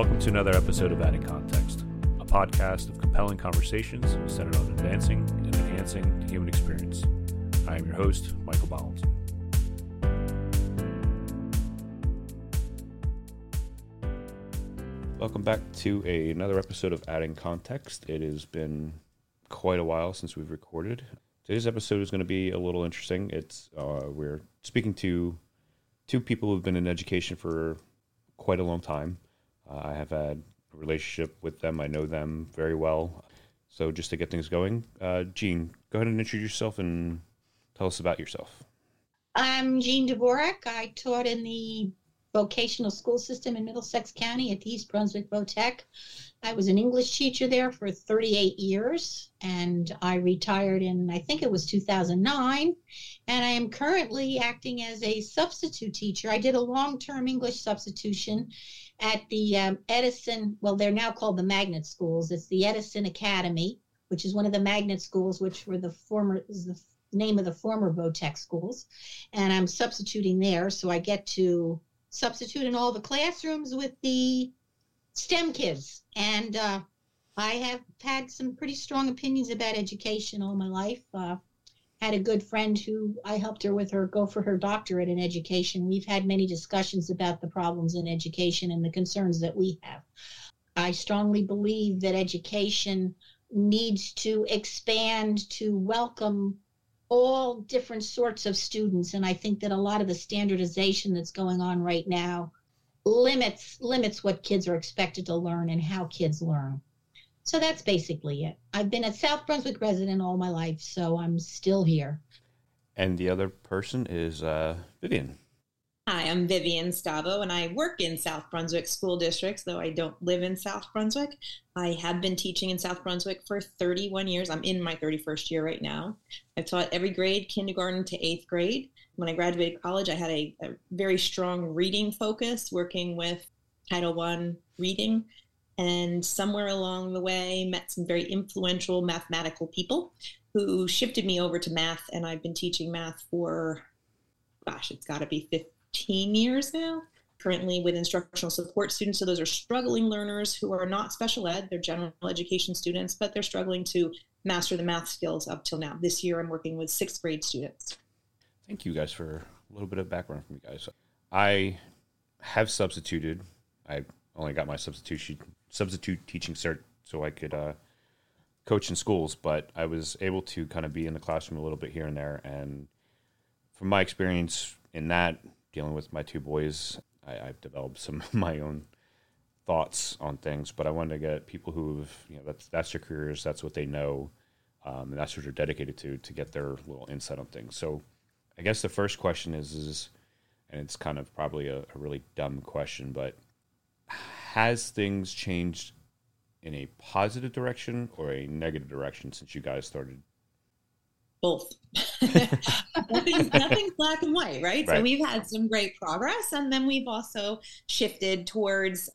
Welcome to another episode of Adding Context, a podcast of compelling conversations centered on advancing and enhancing the human experience. I am your host, Michael Bollins. Welcome back to a, another episode of Adding Context. It has been quite a while since we've recorded. Today's episode is going to be a little interesting. It's uh, we're speaking to two people who've been in education for quite a long time. Uh, I have had a relationship with them. I know them very well. So just to get things going, uh, Jean, go ahead and introduce yourself and tell us about yourself. I'm Jean Dvorak. I taught in the vocational school system in Middlesex County at East Brunswick VOTEC. I was an English teacher there for 38 years and I retired in, I think it was 2009. And I am currently acting as a substitute teacher. I did a long term English substitution at the um, Edison, well, they're now called the Magnet Schools. It's the Edison Academy, which is one of the magnet schools, which were the former, is the name of the former VOTEC schools. And I'm substituting there. So I get to substitute in all the classrooms with the STEM kids. And uh, I have had some pretty strong opinions about education all my life. Uh, had a good friend who I helped her with her go for her doctorate in education. We've had many discussions about the problems in education and the concerns that we have. I strongly believe that education needs to expand to welcome all different sorts of students and i think that a lot of the standardization that's going on right now limits limits what kids are expected to learn and how kids learn. So that's basically it. I've been a south brunswick resident all my life so i'm still here. And the other person is uh, vivian Hi, I'm Vivian Scavo, and I work in South Brunswick school districts, though I don't live in South Brunswick. I have been teaching in South Brunswick for 31 years. I'm in my 31st year right now. I've taught every grade, kindergarten to eighth grade. When I graduated college, I had a, a very strong reading focus, working with Title I reading. And somewhere along the way, met some very influential mathematical people who shifted me over to math. And I've been teaching math for, gosh, it's got to be 15 15 years now, currently with instructional support students. So those are struggling learners who are not special ed, they're general education students, but they're struggling to master the math skills up till now. This year, I'm working with sixth grade students. Thank you guys for a little bit of background from you guys. I have substituted. I only got my substitution substitute teaching cert so I could uh, coach in schools, but I was able to kind of be in the classroom a little bit here and there. And from my experience in that, dealing with my two boys, I, have developed some of my own thoughts on things. But I wanted to get people who've you know that's that's their careers, that's what they know, um, and that's what they're dedicated to to get their little insight on things. So I guess the first question is is and it's kind of probably a, a really dumb question, but has things changed in a positive direction or a negative direction since you guys started both. nothing's, nothing's black and white, right? right? So we've had some great progress, and then we've also shifted towards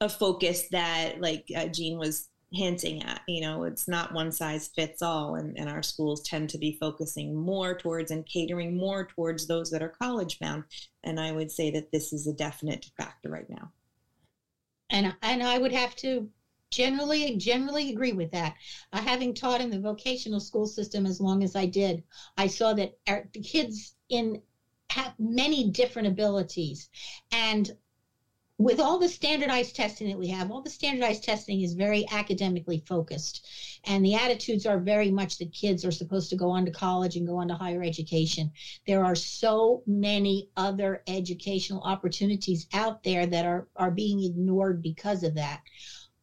a focus that, like uh, Jean was hinting at, you know, it's not one size fits all, and, and our schools tend to be focusing more towards and catering more towards those that are college bound. And I would say that this is a definite factor right now. And and I would have to generally generally agree with that. Uh, having taught in the vocational school system as long as i did i saw that our, kids in have many different abilities. And with all the standardized testing that we have all the standardized testing is very academically focused. And the attitudes are very much that kids are supposed to go on to college and go on to higher education. There are so many other educational opportunities out there that are are being ignored because of that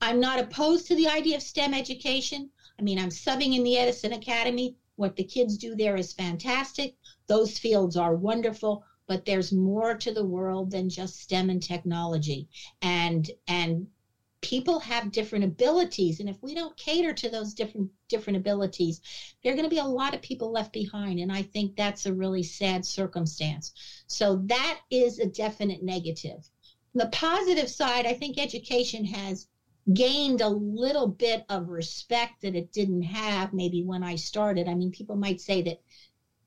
I'm not opposed to the idea of STEM education. I mean, I'm subbing in the Edison Academy. What the kids do there is fantastic. Those fields are wonderful, but there's more to the world than just STEM and technology. And and people have different abilities and if we don't cater to those different different abilities there are going to be a lot of people left behind and i think that's a really sad circumstance so that is a definite negative the positive side i think education has gained a little bit of respect that it didn't have maybe when I started. I mean, people might say that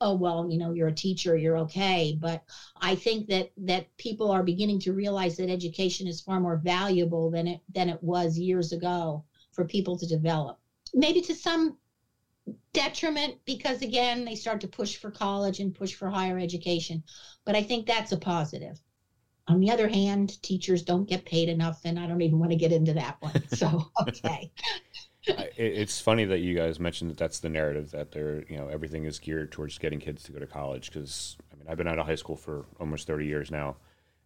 oh well you know you're a teacher you're okay but i think that that people are beginning to realize that education is far more valuable than it than it was years ago for people to develop maybe to some detriment because again they start to push for college and push for higher education but i think that's a positive on the other hand teachers don't get paid enough and i don't even want to get into that one so okay it's funny that you guys mentioned that that's the narrative that they're you know everything is geared towards getting kids to go to college because I mean I've been out of high school for almost thirty years now,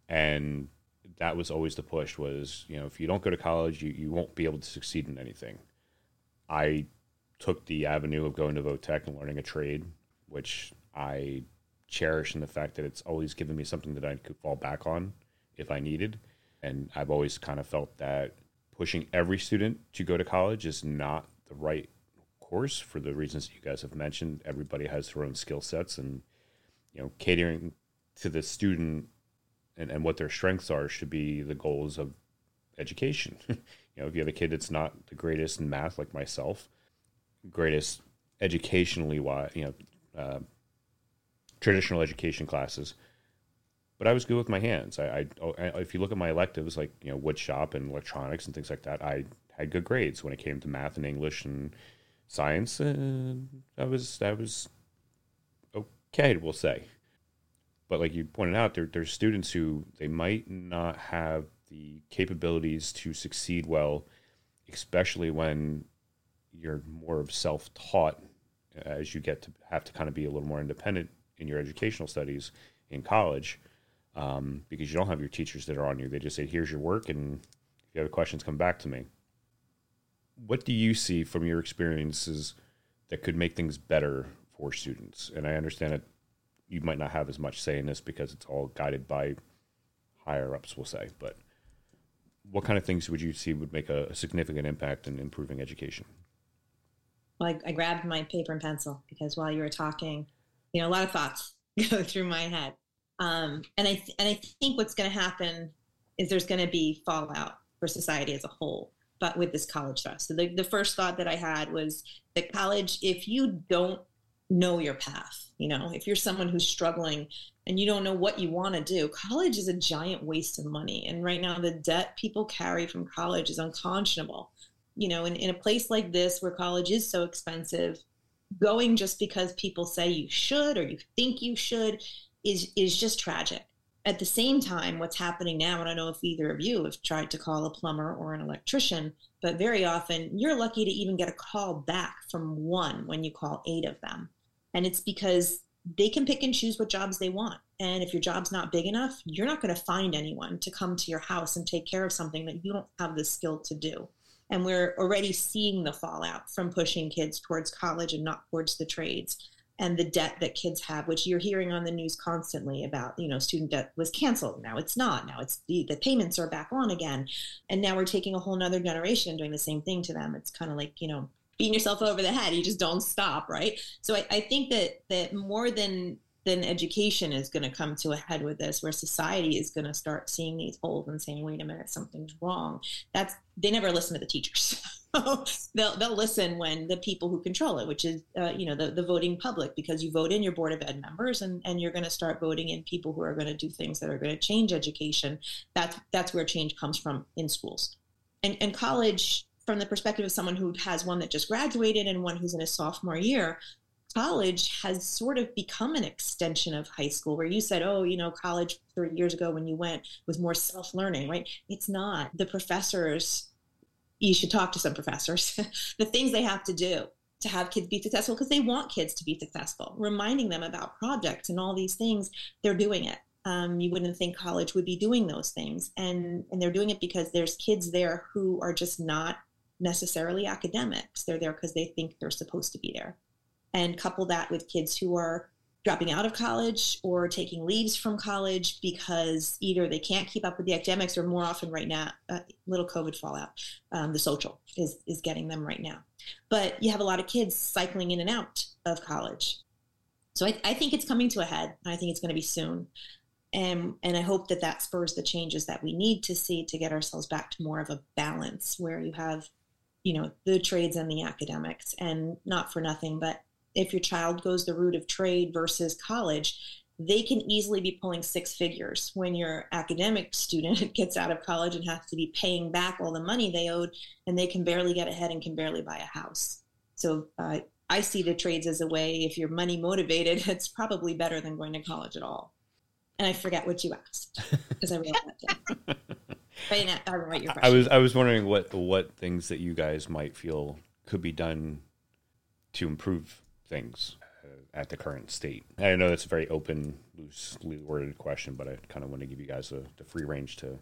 and that was always the push was you know if you don't go to college you, you won't be able to succeed in anything. I took the avenue of going to Votech and learning a trade, which I cherish in the fact that it's always given me something that I could fall back on if I needed, and I've always kind of felt that pushing every student to go to college is not the right course for the reasons you guys have mentioned. Everybody has their own skill sets, and you know, catering to the student and, and what their strengths are should be the goals of education. you know, if you have a kid that's not the greatest in math, like myself, greatest educationally wise, you know, uh, traditional education classes, but I was good with my hands. I, I, if you look at my electives, like you know wood shop and electronics and things like that, I had good grades when it came to math and English and science. And I was I was okay, we'll say. But like you pointed out, there there's students who they might not have the capabilities to succeed well, especially when you're more of self-taught as you get to have to kind of be a little more independent in your educational studies in college um, because you don't have your teachers that are on you. They just say, "Here's your work, and if you have questions, come back to me." What do you see from your experiences that could make things better for students? And I understand that you might not have as much say in this because it's all guided by higher ups, we'll say. But what kind of things would you see would make a, a significant impact in improving education? Well, I, I grabbed my paper and pencil because while you were talking, you know, a lot of thoughts go through my head. Um, and I th- and I think what's going to happen is there's going to be fallout for society as a whole, but with this college thrust. So the, the first thought that I had was that college, if you don't know your path, you know, if you're someone who's struggling and you don't know what you want to do, college is a giant waste of money. And right now, the debt people carry from college is unconscionable. You know, in, in a place like this where college is so expensive, going just because people say you should or you think you should is is just tragic. At the same time, what's happening now, I don't know if either of you have tried to call a plumber or an electrician, but very often you're lucky to even get a call back from one when you call eight of them. And it's because they can pick and choose what jobs they want. And if your job's not big enough, you're not going to find anyone to come to your house and take care of something that you don't have the skill to do. And we're already seeing the fallout from pushing kids towards college and not towards the trades and the debt that kids have, which you're hearing on the news constantly about, you know, student debt was canceled. Now it's not. Now it's the, the payments are back on again. And now we're taking a whole nother generation and doing the same thing to them. It's kind of like, you know, beating yourself over the head. You just don't stop, right? So I, I think that that more than than education is going to come to a head with this, where society is going to start seeing these holes and saying, "Wait a minute, something's wrong." That's they never listen to the teachers. they'll they'll listen when the people who control it, which is uh, you know the the voting public, because you vote in your board of ed members, and and you're going to start voting in people who are going to do things that are going to change education. That's that's where change comes from in schools, and and college. From the perspective of someone who has one that just graduated and one who's in a sophomore year, college has sort of become an extension of high school where you said oh you know college 30 years ago when you went was more self-learning right? It's not. The professors you should talk to some professors. The things they have to do to have kids be successful because they want kids to be successful. Reminding them about projects and all these things they're doing it. Um, you wouldn't think college would be doing those things and and they're doing it because there's kids there who are just not necessarily academics. They're there because they think they're supposed to be there and couple that with kids who are dropping out of college or taking leaves from college because either they can't keep up with the academics or more often right now uh, little covid fallout um, the social is, is getting them right now. But you have a lot of kids cycling in and out of college. So I, I think it's coming to a head. I think it's going to be soon. And, and i hope that that spurs the changes that we need to see to get ourselves back to more of a balance where you have you know the trades and the academics and not for nothing but if your child goes the route of trade versus college, they can easily be pulling six figures when your academic student gets out of college and has to be paying back all the money they owed and they can barely get ahead and can barely buy a house. So uh, i see the trades as a way if you're money motivated it's probably better than going to college at all. And i forget what you asked because i wrote that down I, your I was I was wondering what what things that you guys might feel could be done to improve things uh, at the current state? I know that's a very open, loosely worded question, but I kind of want to give you guys a, the free range to.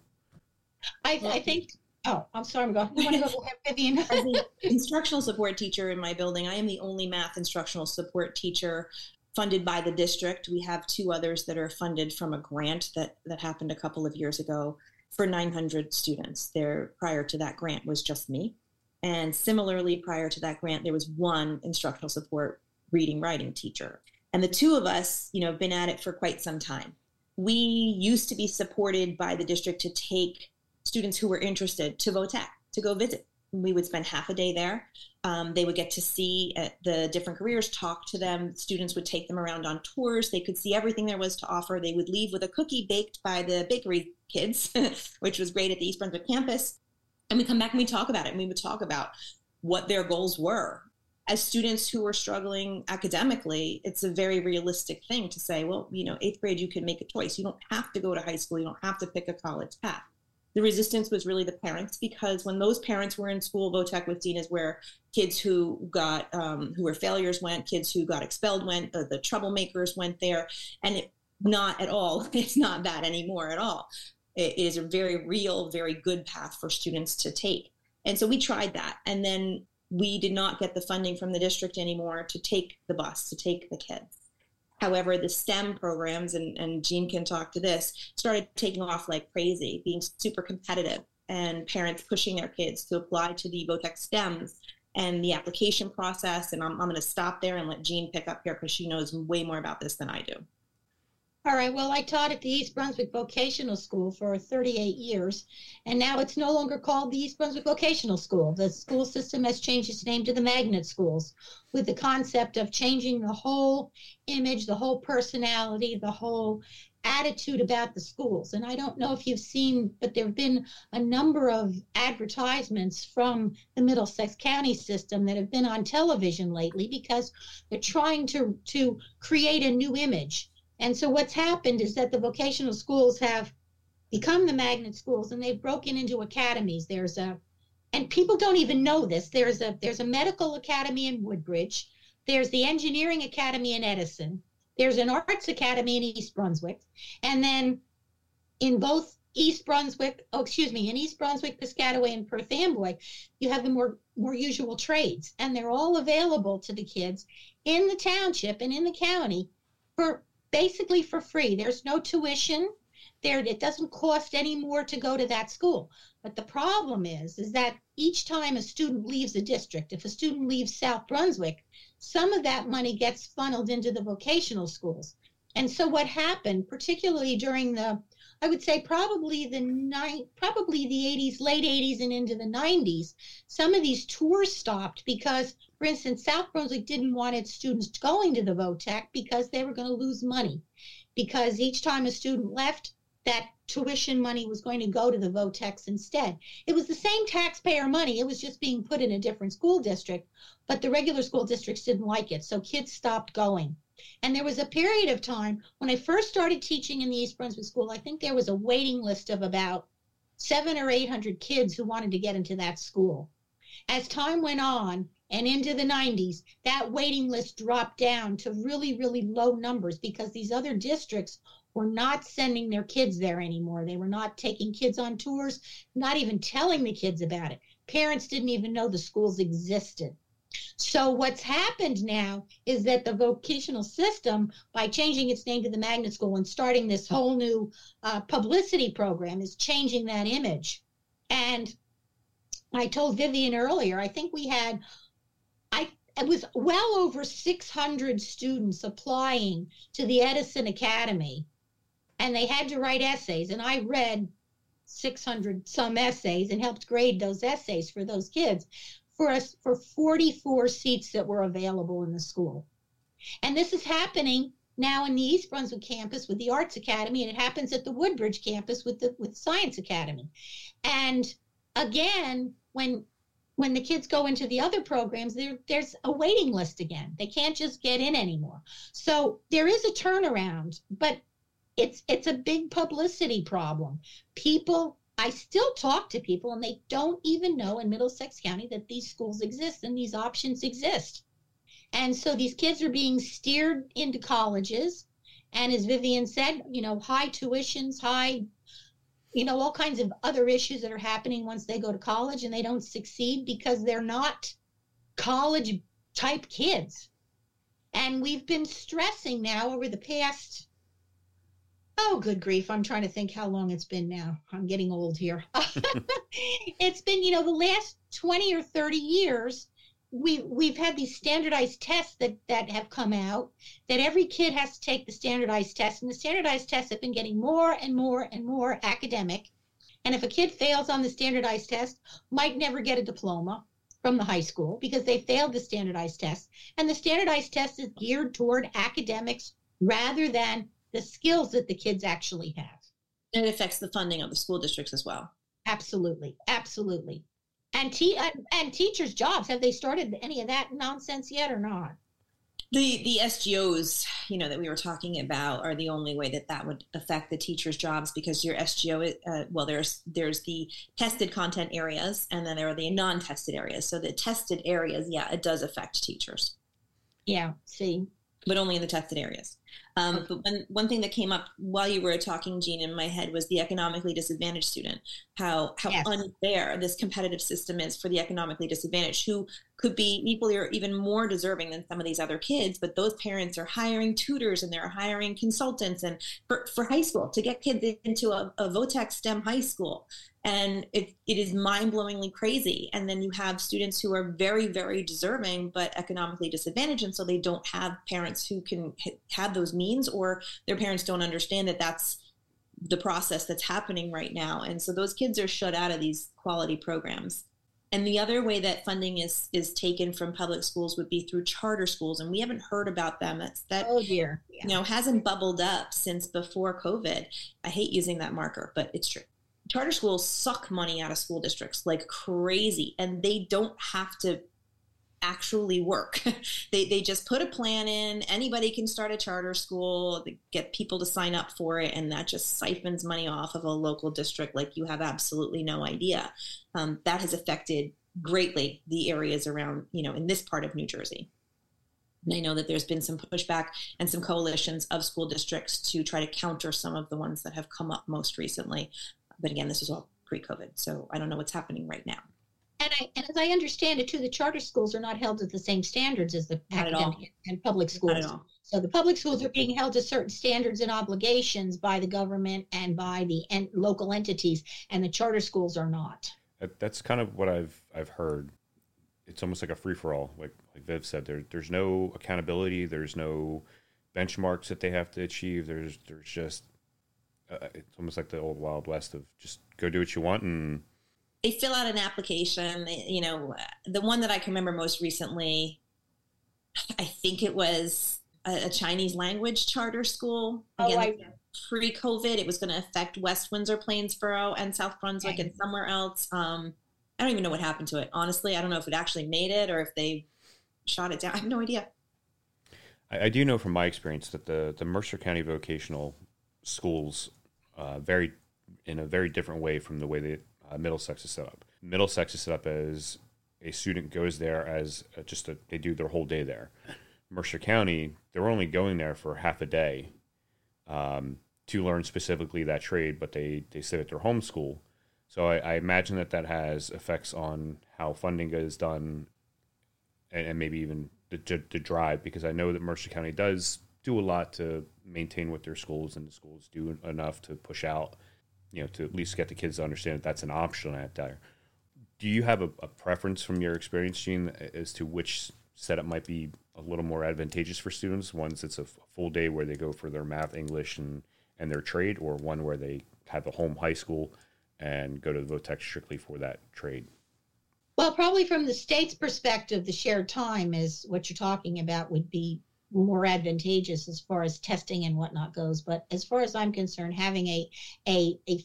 I, I think. Oh, I'm sorry. I'm going. You want to go ahead, Vivian? As the instructional support teacher in my building, I am the only math instructional support teacher funded by the district. We have two others that are funded from a grant that that happened a couple of years ago for 900 students. There, prior to that grant, was just me. And similarly, prior to that grant, there was one instructional support reading writing teacher. And the two of us, you know, have been at it for quite some time. We used to be supported by the district to take students who were interested to VOTEC to go visit. We would spend half a day there. Um, they would get to see uh, the different careers, talk to them. Students would take them around on tours. They could see everything there was to offer. They would leave with a cookie baked by the bakery kids, which was great at the East Brunswick campus. And we come back and we talk about it. And we would talk about what their goals were as students who are struggling academically, it's a very realistic thing to say, well, you know, eighth grade, you can make a choice. You don't have to go to high school. You don't have to pick a college path. The resistance was really the parents because when those parents were in school, VOTEC was seen as where kids who got um, who were failures went, kids who got expelled went, the, the troublemakers went there, and it, not at all. It's not that anymore at all. It is a very real, very good path for students to take. And so we tried that, and then we did not get the funding from the district anymore to take the bus, to take the kids. However, the STEM programs, and, and Jean can talk to this, started taking off like crazy, being super competitive, and parents pushing their kids to apply to the VOTEC STEMs and the application process. And I'm, I'm going to stop there and let Jean pick up here because she knows way more about this than I do. All right. Well, I taught at the East Brunswick Vocational School for 38 years, and now it's no longer called the East Brunswick Vocational School. The school system has changed its name to the Magnet Schools with the concept of changing the whole image, the whole personality, the whole attitude about the schools. And I don't know if you've seen, but there have been a number of advertisements from the Middlesex County system that have been on television lately because they're trying to, to create a new image and so what's happened is that the vocational schools have become the magnet schools and they've broken into academies. There's a and people don't even know this. There's a there's a medical academy in Woodbridge. There's the engineering academy in Edison. There's an arts academy in East Brunswick. And then in both East Brunswick, oh excuse me, in East Brunswick, Piscataway, and Perth Amboy, you have the more more usual trades, and they're all available to the kids in the township and in the county for basically for free. There's no tuition. There, it doesn't cost any more to go to that school. But the problem is, is that each time a student leaves a district, if a student leaves South Brunswick, some of that money gets funneled into the vocational schools. And so what happened, particularly during the, I would say probably the nine, probably the 80s, late 80s and into the 90s, some of these tours stopped because for instance, South Brunswick didn't want its students going to the VOTEC because they were going to lose money. Because each time a student left, that tuition money was going to go to the VOTEX instead. It was the same taxpayer money, it was just being put in a different school district, but the regular school districts didn't like it, so kids stopped going. And there was a period of time when I first started teaching in the East Brunswick School, I think there was a waiting list of about seven or 800 kids who wanted to get into that school. As time went on, and into the 90s, that waiting list dropped down to really, really low numbers because these other districts were not sending their kids there anymore. They were not taking kids on tours, not even telling the kids about it. Parents didn't even know the schools existed. So, what's happened now is that the vocational system, by changing its name to the Magnet School and starting this whole new uh, publicity program, is changing that image. And I told Vivian earlier, I think we had I it was well over 600 students applying to the Edison Academy, and they had to write essays. And I read 600 some essays and helped grade those essays for those kids for us for 44 seats that were available in the school. And this is happening now in the East Brunswick campus with the Arts Academy, and it happens at the Woodbridge campus with the with Science Academy. And again, when when the kids go into the other programs, there, there's a waiting list again. They can't just get in anymore. So there is a turnaround, but it's it's a big publicity problem. People, I still talk to people, and they don't even know in Middlesex County that these schools exist and these options exist. And so these kids are being steered into colleges. And as Vivian said, you know, high tuitions, high, you know, all kinds of other issues that are happening once they go to college and they don't succeed because they're not college type kids. And we've been stressing now over the past, oh, good grief. I'm trying to think how long it's been now. I'm getting old here. it's been, you know, the last 20 or 30 years we we've had these standardized tests that that have come out that every kid has to take the standardized test and the standardized tests have been getting more and more and more academic and if a kid fails on the standardized test might never get a diploma from the high school because they failed the standardized test and the standardized test is geared toward academics rather than the skills that the kids actually have it affects the funding of the school districts as well absolutely absolutely and te- and teachers' jobs. Have they started any of that nonsense yet or not? The the SGOs, you know, that we were talking about, are the only way that that would affect the teachers' jobs because your SGO, uh, well, there's there's the tested content areas, and then there are the non-tested areas. So the tested areas, yeah, it does affect teachers. Yeah. See, but only in the tested areas. Um, but one, one thing that came up while you were talking, Jean, in my head was the economically disadvantaged student. How how yes. unfair this competitive system is for the economically disadvantaged, who could be equally or even more deserving than some of these other kids. But those parents are hiring tutors and they're hiring consultants and for, for high school to get kids into a, a Votech STEM high school and it, it is mind-blowingly crazy and then you have students who are very very deserving but economically disadvantaged and so they don't have parents who can have those means or their parents don't understand that that's the process that's happening right now. And so those kids are shut out of these quality programs. And the other way that funding is is taken from public schools would be through charter schools and we haven't heard about them. That's that oh dear. yeah. you know hasn't bubbled up since before covid. I hate using that marker but it's true. Charter schools suck money out of school districts like crazy and they don't have to actually work they, they just put a plan in anybody can start a charter school get people to sign up for it and that just siphons money off of a local district like you have absolutely no idea um, that has affected greatly the areas around you know in this part of new jersey and I know that there's been some pushback and some coalitions of school districts to try to counter some of the ones that have come up most recently. But again, this was all pre-COVID, so I don't know what's happening right now. And, I, and as I understand it, too, the charter schools are not held to the same standards as the not academic and public schools. So the public schools are being held to certain standards and obligations by the government and by the en- local entities, and the charter schools are not. That's kind of what I've I've heard. It's almost like a free for all, like like Viv said. There, there's no accountability. There's no benchmarks that they have to achieve. There's there's just uh, it's almost like the old Wild West of just go do what you want and. They fill out an application. You know, the one that I can remember most recently, I think it was a, a Chinese language charter school. Again, oh, I pre-COVID, it was going to affect West Windsor, Plainsboro, and South Brunswick, and somewhere else. Um, I don't even know what happened to it. Honestly, I don't know if it actually made it or if they shot it down. I have no idea. I, I do know from my experience that the the Mercer County vocational schools uh, very in a very different way from the way that uh, Middlesex is set up. Middlesex is set up as a student goes there as a, just a, they do their whole day there. Mercer County, they're only going there for half a day um, to learn specifically that trade, but they they sit at their home school. So I, I imagine that that has effects on how funding is done, and, and maybe even the, the drive, because I know that Mercer County does do a lot to maintain what their schools and the schools do enough to push out, you know, to at least get the kids to understand that that's an option out there. Do you have a, a preference from your experience, Jean, as to which setup might be a little more advantageous for students? Ones it's a full day where they go for their math, English, and and their trade, or one where they have a home high school and go to the Votech strictly for that trade? Well, probably from the state's perspective, the shared time is what you're talking about would be more advantageous as far as testing and whatnot goes. But as far as I'm concerned, having a a a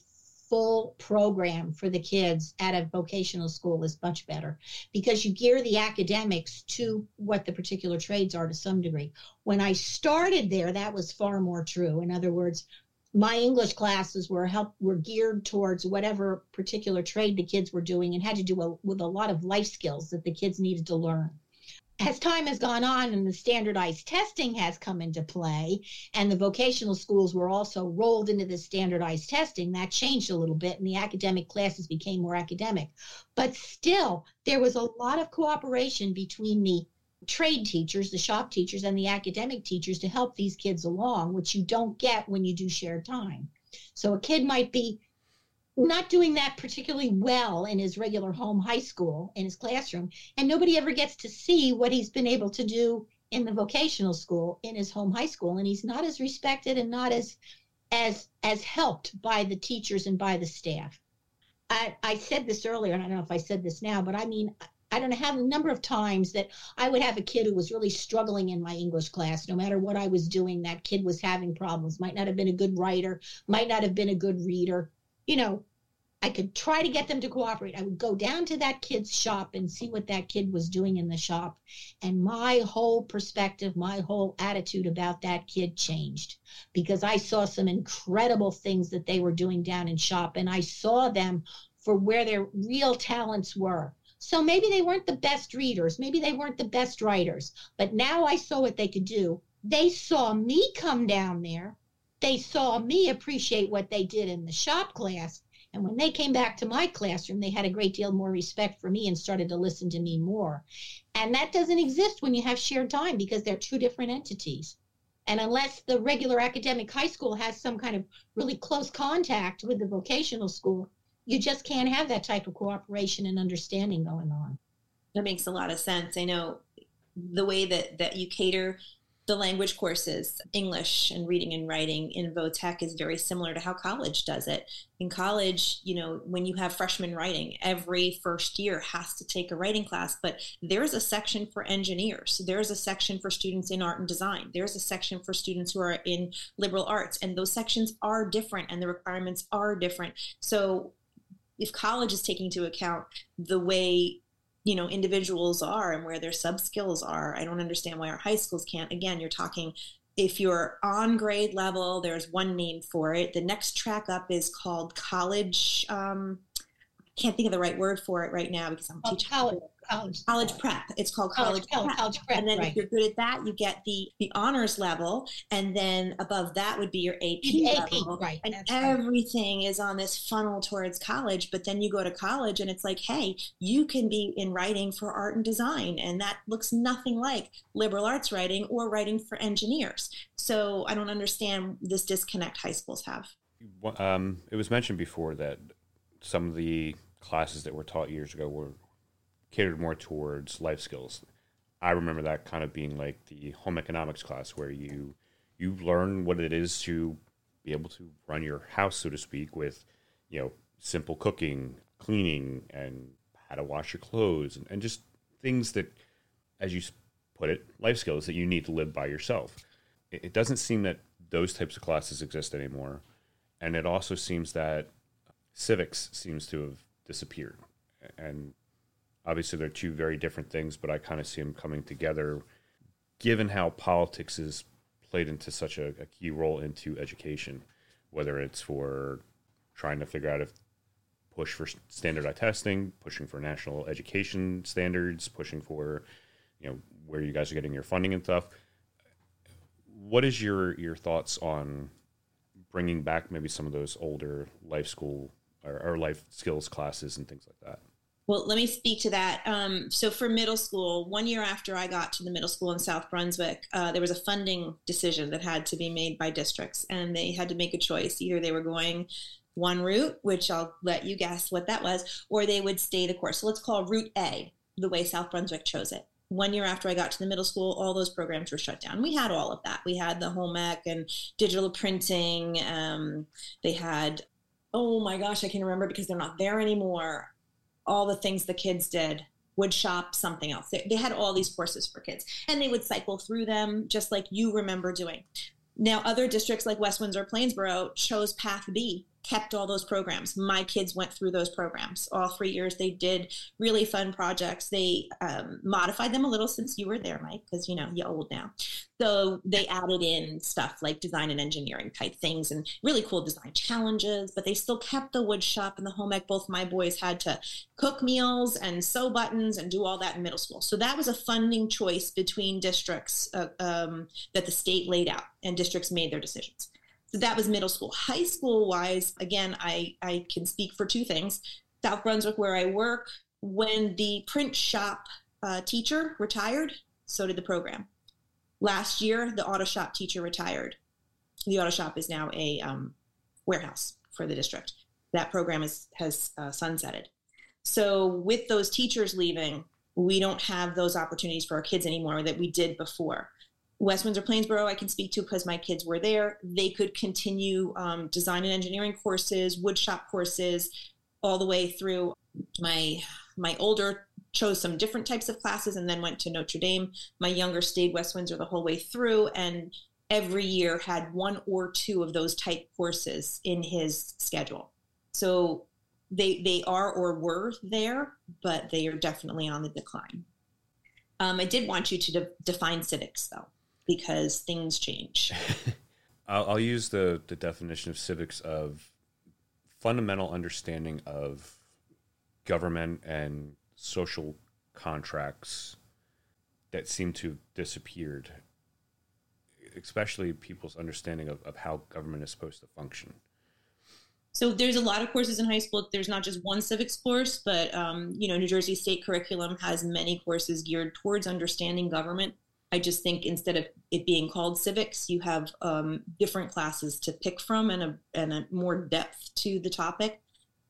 full program for the kids at a vocational school is much better because you gear the academics to what the particular trades are to some degree. When I started there, that was far more true. In other words, my English classes were help were geared towards whatever particular trade the kids were doing and had to do a, with a lot of life skills that the kids needed to learn as time has gone on and the standardized testing has come into play and the vocational schools were also rolled into the standardized testing that changed a little bit and the academic classes became more academic. But still there was a lot of cooperation between the trade teachers the shop teachers and the academic teachers to help these kids along which you don't get when you do shared time. So a kid might be not doing that particularly well in his regular home high school in his classroom and nobody ever gets to see what he's been able to do in the vocational school in his home high school and he's not as respected and not as as as helped by the teachers and by the staff i i said this earlier and i don't know if i said this now but i mean I don't how a number of times that I would have a kid who was really struggling in my English class. No matter what I was doing, that kid was having problems. Might not have been a good writer, might not have been a good reader you know, I could try to get them to cooperate. I would go down to that kid's shop and see what that kid was doing in the shop. And my whole perspective, my whole attitude about that kid changed because I saw some incredible things that they were doing down in shop and I saw them for where their real talents were. So maybe they weren't the best readers, maybe they weren't the best writers, but now I saw what they could do. They saw me come down there they saw me appreciate what they did in the shop class. And when they came back to my classroom, they had a great deal more respect for me and started to listen to me more. And that doesn't exist when you have shared time because they're two different entities. And unless the regular academic high school has some kind of really close contact with the vocational school, you just can't have that type of cooperation and understanding going on. That makes a lot of sense. I know the way that, that you cater the language courses, English and reading and writing in Votech is very similar to how college does it. In college, you know, when you have freshman writing, every first year has to take a writing class, but there's a section for engineers. There's a section for students in art and design. There's a section for students who are in liberal arts, and those sections are different and the requirements are different. So if college is taking into account the way you know individuals are and where their sub skills are i don't understand why our high schools can't. Again you're talking if you're on grade level there's one name for it. The next track up is called college um, i can't think of the right word for it right now because i'm oh, teaching college college college prep. It's called college, college, prep. college prep. And then right. if you're good at that, you get the the honors level, and then above that would be your AP, AP level. Right. And everything right. is on this funnel towards college. But then you go to college, and it's like, hey, you can be in writing for art and design, and that looks nothing like liberal arts writing or writing for engineers. So I don't understand this disconnect high schools have. Um, it was mentioned before that some of the classes that were taught years ago were catered more towards life skills. I remember that kind of being like the home economics class where you you learn what it is to be able to run your house, so to speak, with you know simple cooking, cleaning, and how to wash your clothes, and, and just things that, as you put it, life skills that you need to live by yourself. It, it doesn't seem that those types of classes exist anymore, and it also seems that civics seems to have disappeared, and Obviously, they're two very different things, but I kind of see them coming together, given how politics is played into such a, a key role into education, whether it's for trying to figure out if push for standardized testing, pushing for national education standards, pushing for you know where you guys are getting your funding and stuff. What is your your thoughts on bringing back maybe some of those older life school or, or life skills classes and things like that? Well, let me speak to that. Um, so, for middle school, one year after I got to the middle school in South Brunswick, uh, there was a funding decision that had to be made by districts, and they had to make a choice. Either they were going one route, which I'll let you guess what that was, or they would stay the course. So, let's call Route A the way South Brunswick chose it. One year after I got to the middle school, all those programs were shut down. We had all of that. We had the home ec and digital printing. Um, they had oh my gosh, I can remember because they're not there anymore all the things the kids did wood shop, something else. They, they had all these courses for kids and they would cycle through them just like you remember doing. Now, other districts like West Windsor, Plainsboro chose Path B kept all those programs. My kids went through those programs all three years. They did really fun projects. They um, modified them a little since you were there, Mike, because you know you're old now. So they added in stuff like design and engineering type things and really cool design challenges. But they still kept the wood shop and the home ec. Both my boys had to cook meals and sew buttons and do all that in middle school. So that was a funding choice between districts uh, um, that the state laid out, and districts made their decisions. So that was middle school. High school wise, again, I, I can speak for two things. South Brunswick, where I work, when the print shop uh, teacher retired, so did the program. Last year, the auto shop teacher retired. The auto shop is now a um, warehouse for the district. That program is, has uh, sunsetted. So, with those teachers leaving, we don't have those opportunities for our kids anymore that we did before. West Windsor Plainsboro, I can speak to because my kids were there. They could continue um, design and engineering courses, woodshop courses, all the way through. My my older chose some different types of classes and then went to Notre Dame. My younger stayed West Windsor the whole way through, and every year had one or two of those type courses in his schedule. So they they are or were there, but they are definitely on the decline. Um, I did want you to de- define civics, though because things change. I'll, I'll, use the, the definition of civics of fundamental understanding of government and social contracts that seem to have disappeared, especially people's understanding of, of how government is supposed to function. So there's a lot of courses in high school. There's not just one civics course, but um, you know, New Jersey state curriculum has many courses geared towards understanding government I just think instead of it being called civics, you have um, different classes to pick from and a, and a more depth to the topic.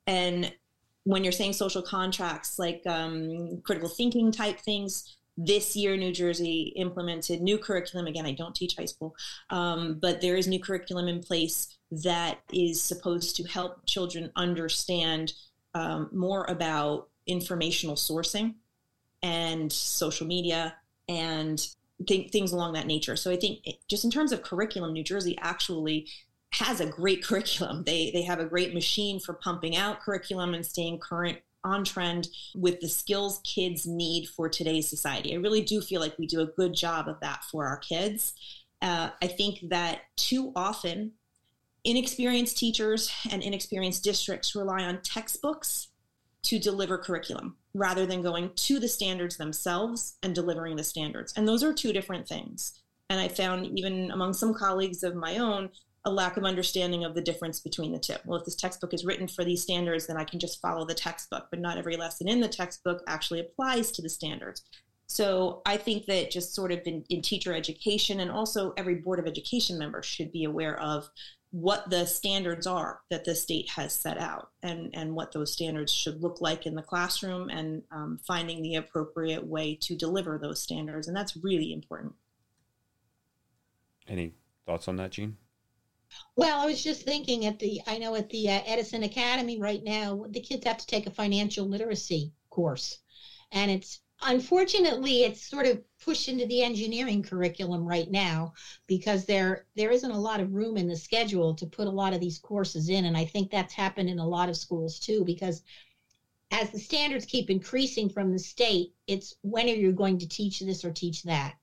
And when you're saying social contracts, like um, critical thinking type things, this year New Jersey implemented new curriculum. Again, I don't teach high school, um, but there is new curriculum in place that is supposed to help children understand um, more about informational sourcing and social media and th- things along that nature. So I think it, just in terms of curriculum, New Jersey actually has a great curriculum. They they have a great machine for pumping out curriculum and staying current on trend with the skills kids need for today's society. I really do feel like we do a good job of that for our kids. Uh, I think that too often inexperienced teachers and inexperienced districts rely on textbooks to deliver curriculum rather than going to the standards themselves and delivering the standards. And those are two different things. And I found even among some colleagues of my own, a lack of understanding of the difference between the two. Well, if this textbook is written for these standards, then I can just follow the textbook, but not every lesson in the textbook actually applies to the standards. So I think that just sort of in, in teacher education and also every Board of Education member should be aware of what the standards are that the state has set out and, and what those standards should look like in the classroom and um, finding the appropriate way to deliver those standards. And that's really important. Any thoughts on that, Jean? Well, I was just thinking at the, I know at the uh, Edison Academy right now, the kids have to take a financial literacy course. And it's unfortunately it's sort of pushed into the engineering curriculum right now because there there isn't a lot of room in the schedule to put a lot of these courses in. And i think that's happened in a lot of schools too because as the standards keep increasing from the state it's when are you going to teach this or teach that?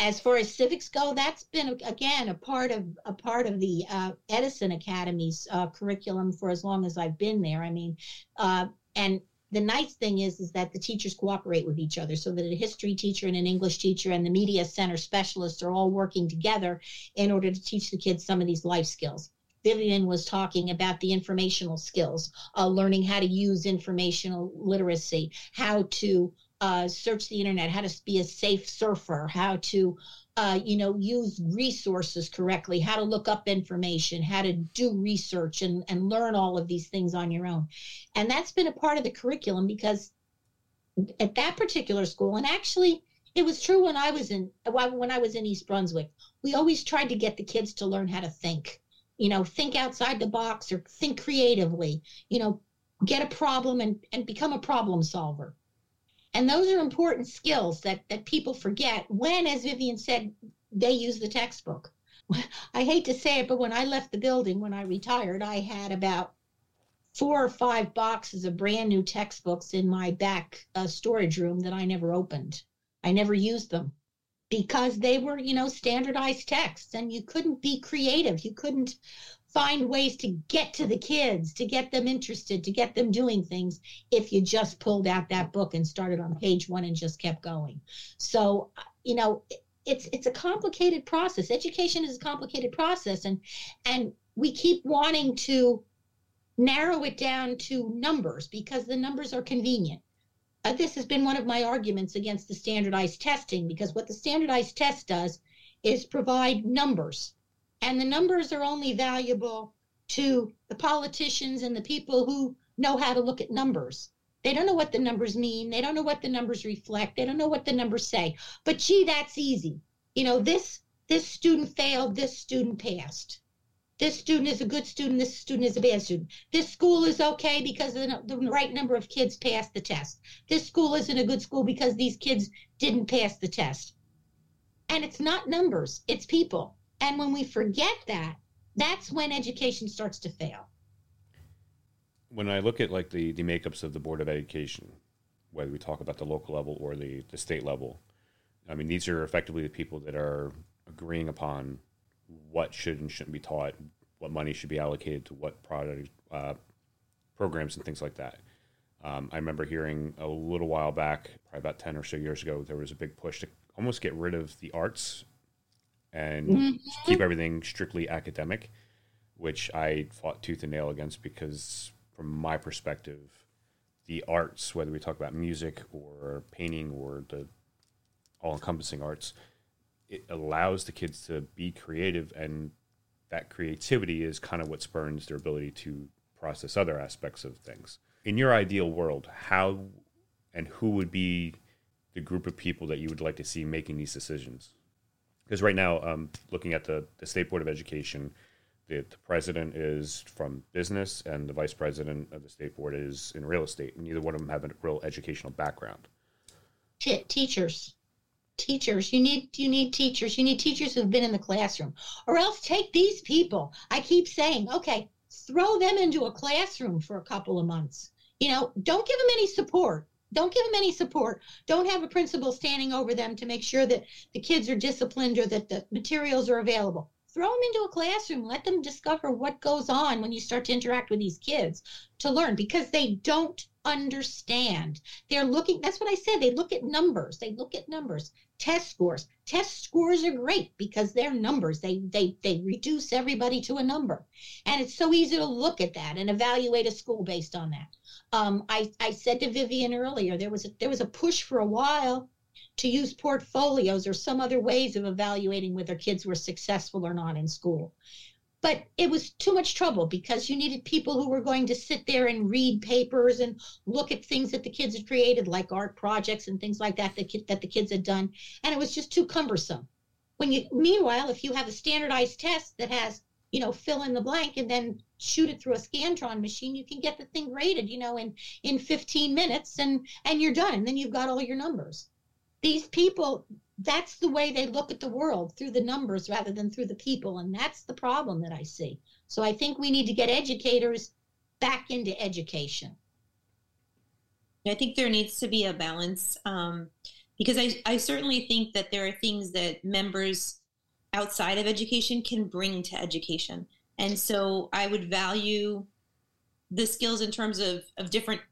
As far as civics go that's been again a part of a part of the uh, edison academy's uh, curriculum for as long as i've been there. I mean uh, and the nice thing is is that the teachers cooperate with each other so that a history teacher and an english teacher and the media center specialists are all working together in order to teach the kids some of these life skills. Vivian was talking about the informational skills uh, learning how to use informational literacy how to uh, search the internet how to be a safe surfer how to uh, you know, use resources correctly, how to look up information, how to do research and, and learn all of these things on your own. And that's been a part of the curriculum because at that particular school, and actually it was true when I was in when I was in East Brunswick, we always tried to get the kids to learn how to think, you know, think outside the box or think creatively, you know, get a problem and, and become a problem solver. And those are important skills that, that people forget when, as Vivian said, they use the textbook. I hate to say it, but when I left the building, when I retired, I had about four or five boxes of brand new textbooks in my back uh, storage room that I never opened. I never used them because they were, you know, standardized texts and you couldn't be creative. You couldn't find ways to get to the kids, to get them interested, to get them doing things if you just pulled out that book and started on page one and just kept going. So, you know, it's it's a complicated process. Education is a complicated process and and we keep wanting to narrow it down to numbers because the numbers are convenient. Uh, this has been one of my arguments against the standardized testing because what the standardized test does is provide numbers and the numbers are only valuable to the politicians and the people who know how to look at numbers. They don't know what the numbers mean. They don't know what the numbers reflect. They don't know what the numbers say. But gee, that's easy. You know, this this student failed, this student passed. This student is a good student, this student is a bad student. This school is okay because the, the right number of kids passed the test. This school isn't a good school because these kids didn't pass the test. And it's not numbers, it's people. And when we forget that, that's when education starts to fail. When I look at like the, the makeups of the Board of Education, whether we talk about the local level or the, the state level, I mean, these are effectively the people that are agreeing upon what should and shouldn't be taught, what money should be allocated to what product, uh, programs and things like that. Um, I remember hearing a little while back, probably about 10 or so years ago, there was a big push to almost get rid of the arts and mm-hmm. keep everything strictly academic, which I fought tooth and nail against because, from my perspective, the arts, whether we talk about music or painting or the all encompassing arts, it allows the kids to be creative, and that creativity is kind of what spurns their ability to process other aspects of things. In your ideal world, how and who would be the group of people that you would like to see making these decisions? Because right now, um, looking at the, the State Board of Education, the, the, president is from business and the vice president of the state board is in real estate. Neither one of them have a real educational background. Teachers, teachers, you need you need teachers. You need teachers who've been in the classroom, or else take these people. I keep saying, okay, throw them into a classroom for a couple of months. You know, don't give them any support don't give them any support. Don't have a principal standing over them to make sure that the kids are disciplined or that the materials are available. Throw them into a classroom. Let them discover what goes on when you start to interact with these kids to learn because they don't understand. They're looking, that's what I said. They look at numbers. They look at numbers. Test scores. Test scores are great because they're numbers. They they they reduce everybody to a number. And it's so easy to look at that and evaluate a school based on that. Um, I, I said to Vivian earlier, there was a, there was a push for a while to use portfolios or some other ways of evaluating whether kids were successful or not in school. But it was too much trouble because you needed people who were going to sit there and read papers and look at things that the kids had created, like art projects and things like that that, that the kids had done. And it was just too cumbersome. When you, meanwhile, if you have a standardized test that has you know, fill in the blank and then shoot it through a Scantron machine, you can get the thing rated, you know, in in 15 minutes and and you're done. And then you've got all your numbers. These people, that's the way they look at the world through the numbers rather than through the people, and that's the problem that I see. So I think we need to get educators back into education. I think there needs to be a balance um, because I, I certainly think that there are things that members outside of education can bring to education. And so I would value the skills in terms of, of different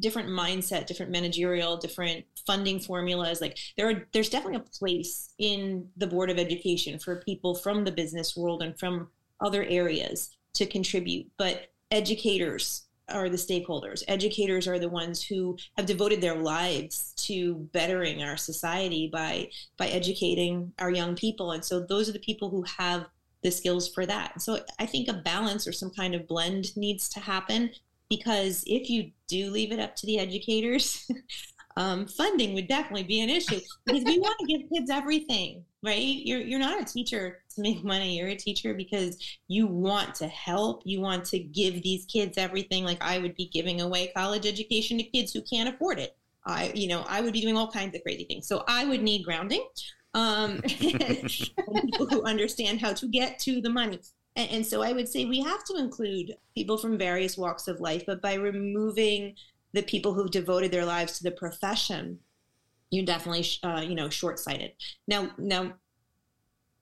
different mindset, different managerial, different funding formulas. Like there are there's definitely a place in the Board of Education for people from the business world and from other areas to contribute. But educators, are the stakeholders. Educators are the ones who have devoted their lives to bettering our society by by educating our young people, and so those are the people who have the skills for that. So I think a balance or some kind of blend needs to happen because if you do leave it up to the educators, um, funding would definitely be an issue because we want to give kids everything, right? You're you're not a teacher to make money. You're a teacher because you want to help. You want to give these kids everything. Like I would be giving away college education to kids who can't afford it. I, you know, I would be doing all kinds of crazy things. So I would need grounding, um, people who understand how to get to the money. And, and so I would say we have to include people from various walks of life, but by removing the people who've devoted their lives to the profession, you're definitely, uh, you know, short-sighted. Now, now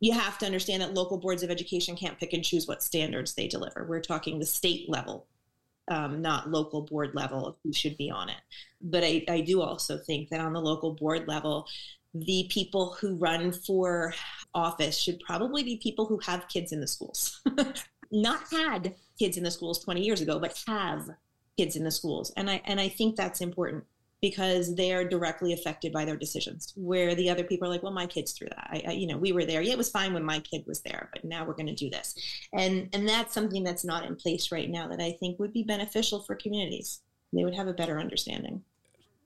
you have to understand that local boards of education can't pick and choose what standards they deliver. We're talking the state level um, not local board level who should be on it. But I, I do also think that on the local board level, the people who run for office should probably be people who have kids in the schools. not had kids in the schools 20 years ago, but have kids in the schools. And I and I think that's important because they are directly affected by their decisions. Where the other people are like, well, my kid's through that. I, I, you know, we were there. Yeah, it was fine when my kid was there, but now we're going to do this, and and that's something that's not in place right now that I think would be beneficial for communities. They would have a better understanding.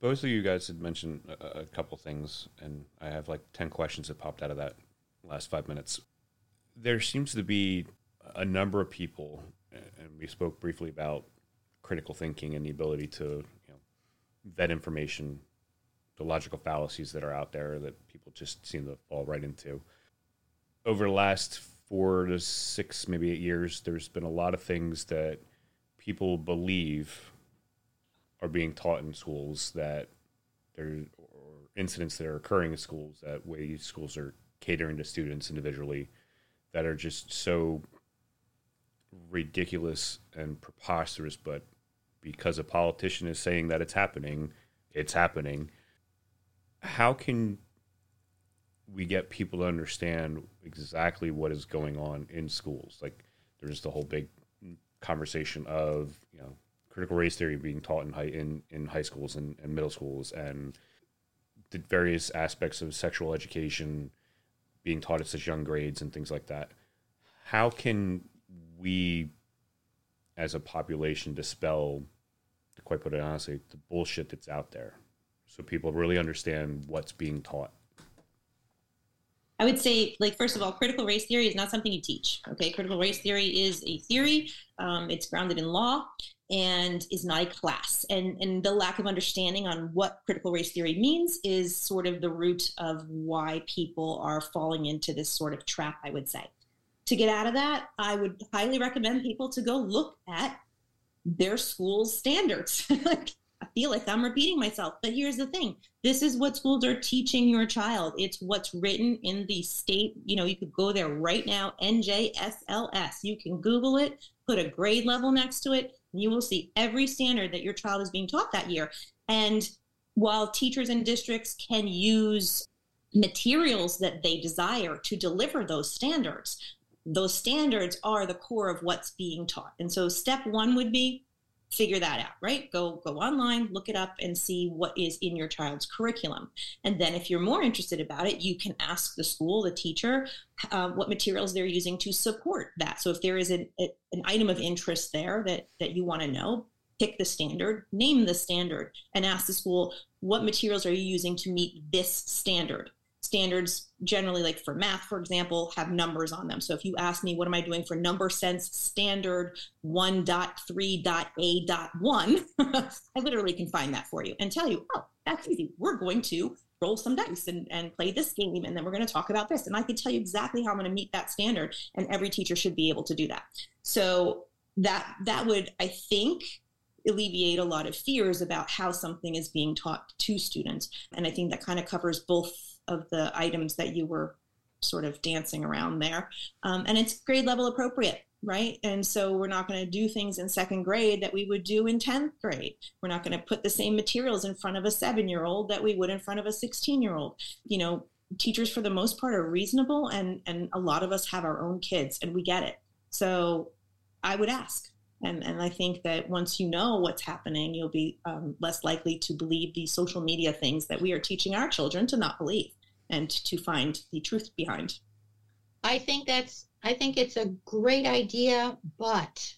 Both of you guys had mentioned a, a couple things, and I have like ten questions that popped out of that last five minutes. There seems to be a number of people, and we spoke briefly about critical thinking and the ability to vet information, the logical fallacies that are out there that people just seem to fall right into. Over the last four to six, maybe eight years, there's been a lot of things that people believe are being taught in schools that there or incidents that are occurring in schools that way schools are catering to students individually that are just so ridiculous and preposterous but because a politician is saying that it's happening, it's happening. How can we get people to understand exactly what is going on in schools? Like, there's the whole big conversation of you know critical race theory being taught in high in, in high schools and, and middle schools, and the various aspects of sexual education being taught at such young grades and things like that. How can we as a population dispel, to quite put it honestly, the bullshit that's out there, so people really understand what's being taught. I would say, like, first of all, critical race theory is not something you teach. Okay, critical race theory is a theory. Um, it's grounded in law and is not a class. And and the lack of understanding on what critical race theory means is sort of the root of why people are falling into this sort of trap. I would say to get out of that, I would highly recommend people to go look at their school's standards. I feel like I'm repeating myself, but here's the thing. This is what schools are teaching your child. It's what's written in the state. You know, you could go there right now, NJSLS. You can Google it, put a grade level next to it, and you will see every standard that your child is being taught that year. And while teachers and districts can use materials that they desire to deliver those standards, those standards are the core of what's being taught. And so step one would be figure that out right? Go go online look it up and see what is in your child's curriculum. And then if you're more interested about it you can ask the school the teacher uh, what materials they're using to support that. So if there is an, an item of interest there that that you want to know pick the standard name the standard and ask the school what materials are you using to meet this standard standards generally like for math for example have numbers on them. So if you ask me what am i doing for number sense standard 1.3.a.1 i literally can find that for you and tell you oh that's easy. We're going to roll some dice and, and play this game and then we're going to talk about this. And i can tell you exactly how i'm going to meet that standard and every teacher should be able to do that. So that that would i think alleviate a lot of fears about how something is being taught to students. And i think that kind of covers both of the items that you were sort of dancing around there. Um, and it's grade level appropriate, right? And so we're not going to do things in second grade that we would do in 10th grade. We're not going to put the same materials in front of a seven year old that we would in front of a 16 year old. You know, teachers for the most part are reasonable and, and a lot of us have our own kids and we get it. So I would ask. And, and I think that once you know what's happening, you'll be um, less likely to believe the social media things that we are teaching our children to not believe and to find the truth behind. I think that's I think it's a great idea, but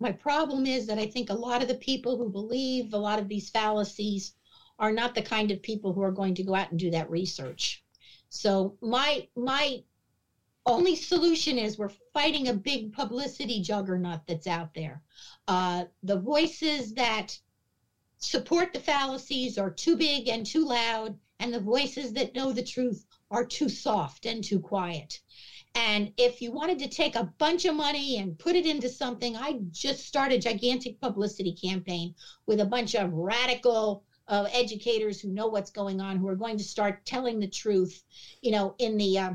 my problem is that I think a lot of the people who believe a lot of these fallacies are not the kind of people who are going to go out and do that research. So my my only solution is we're fighting a big publicity juggernaut that's out there. Uh, the voices that support the fallacies are too big and too loud, and the voices that know the truth are too soft and too quiet. And if you wanted to take a bunch of money and put it into something, I just started a gigantic publicity campaign with a bunch of radical uh, educators who know what's going on, who are going to start telling the truth, you know, in the uh,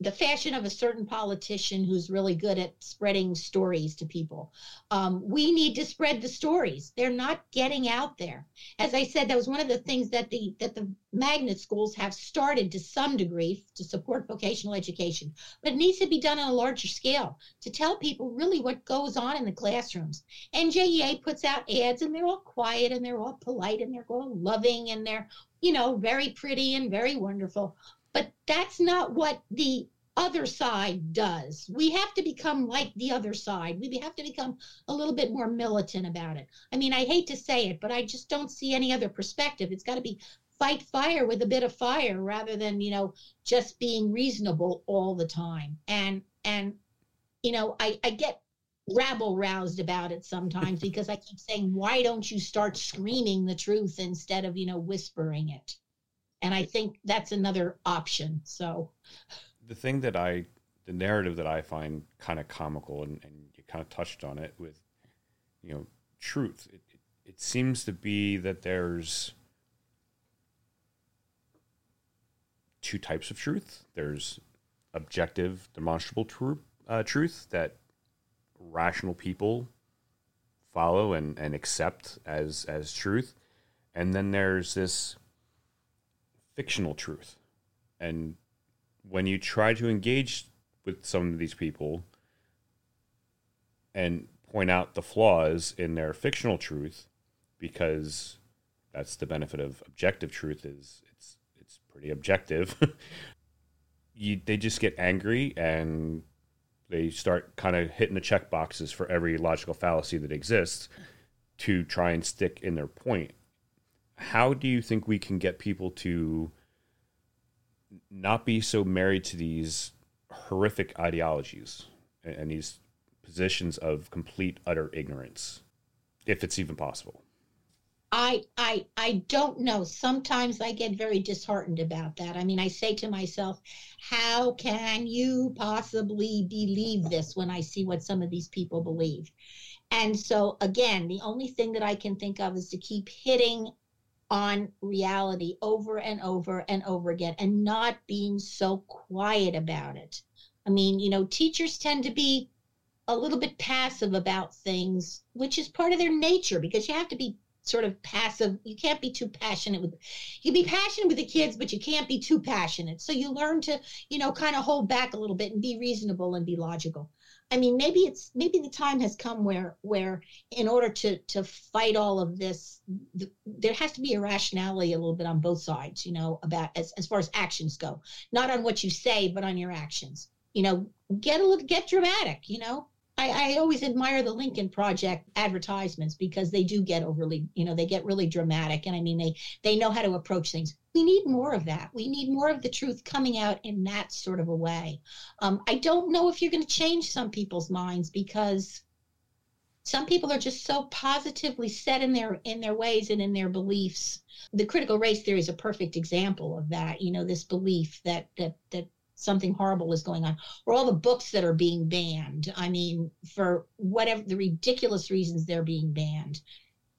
the fashion of a certain politician who's really good at spreading stories to people. Um, we need to spread the stories. They're not getting out there. As I said, that was one of the things that the that the magnet schools have started to some degree to support vocational education, but it needs to be done on a larger scale to tell people really what goes on in the classrooms. NJEA puts out ads, and they're all quiet and they're all polite and they're all loving and they're you know very pretty and very wonderful but that's not what the other side does. We have to become like the other side. We have to become a little bit more militant about it. I mean, I hate to say it, but I just don't see any other perspective. It's got to be fight fire with a bit of fire rather than, you know, just being reasonable all the time. And and you know, I, I get rabble roused about it sometimes because I keep saying, why don't you start screaming the truth instead of, you know, whispering it? And I think that's another option. So, the thing that I, the narrative that I find kind of comical, and, and you kind of touched on it with, you know, truth. It, it, seems to be that there's two types of truth. There's objective, demonstrable truth, uh, truth that rational people follow and, and accept as as truth, and then there's this fictional truth. And when you try to engage with some of these people and point out the flaws in their fictional truth, because that's the benefit of objective truth is it's it's pretty objective. you, they just get angry and they start kind of hitting the check boxes for every logical fallacy that exists to try and stick in their point how do you think we can get people to not be so married to these horrific ideologies and, and these positions of complete utter ignorance if it's even possible I, I I don't know. Sometimes I get very disheartened about that. I mean, I say to myself, how can you possibly believe this when I see what some of these people believe? And so again, the only thing that I can think of is to keep hitting on reality over and over and over again and not being so quiet about it. I mean, you know, teachers tend to be a little bit passive about things, which is part of their nature because you have to be sort of passive. You can't be too passionate with you can be passionate with the kids, but you can't be too passionate. So you learn to, you know, kind of hold back a little bit and be reasonable and be logical. I mean, maybe it's maybe the time has come where where in order to to fight all of this, the, there has to be a rationality a little bit on both sides, you know, about as as far as actions go, not on what you say, but on your actions. You know, get a little get dramatic. You know, I, I always admire the Lincoln Project advertisements because they do get overly, you know, they get really dramatic, and I mean they they know how to approach things. We need more of that. We need more of the truth coming out in that sort of a way. Um, I don't know if you're going to change some people's minds because some people are just so positively set in their in their ways and in their beliefs. The critical race theory is a perfect example of that. You know, this belief that that that something horrible is going on, or all the books that are being banned. I mean, for whatever the ridiculous reasons they're being banned.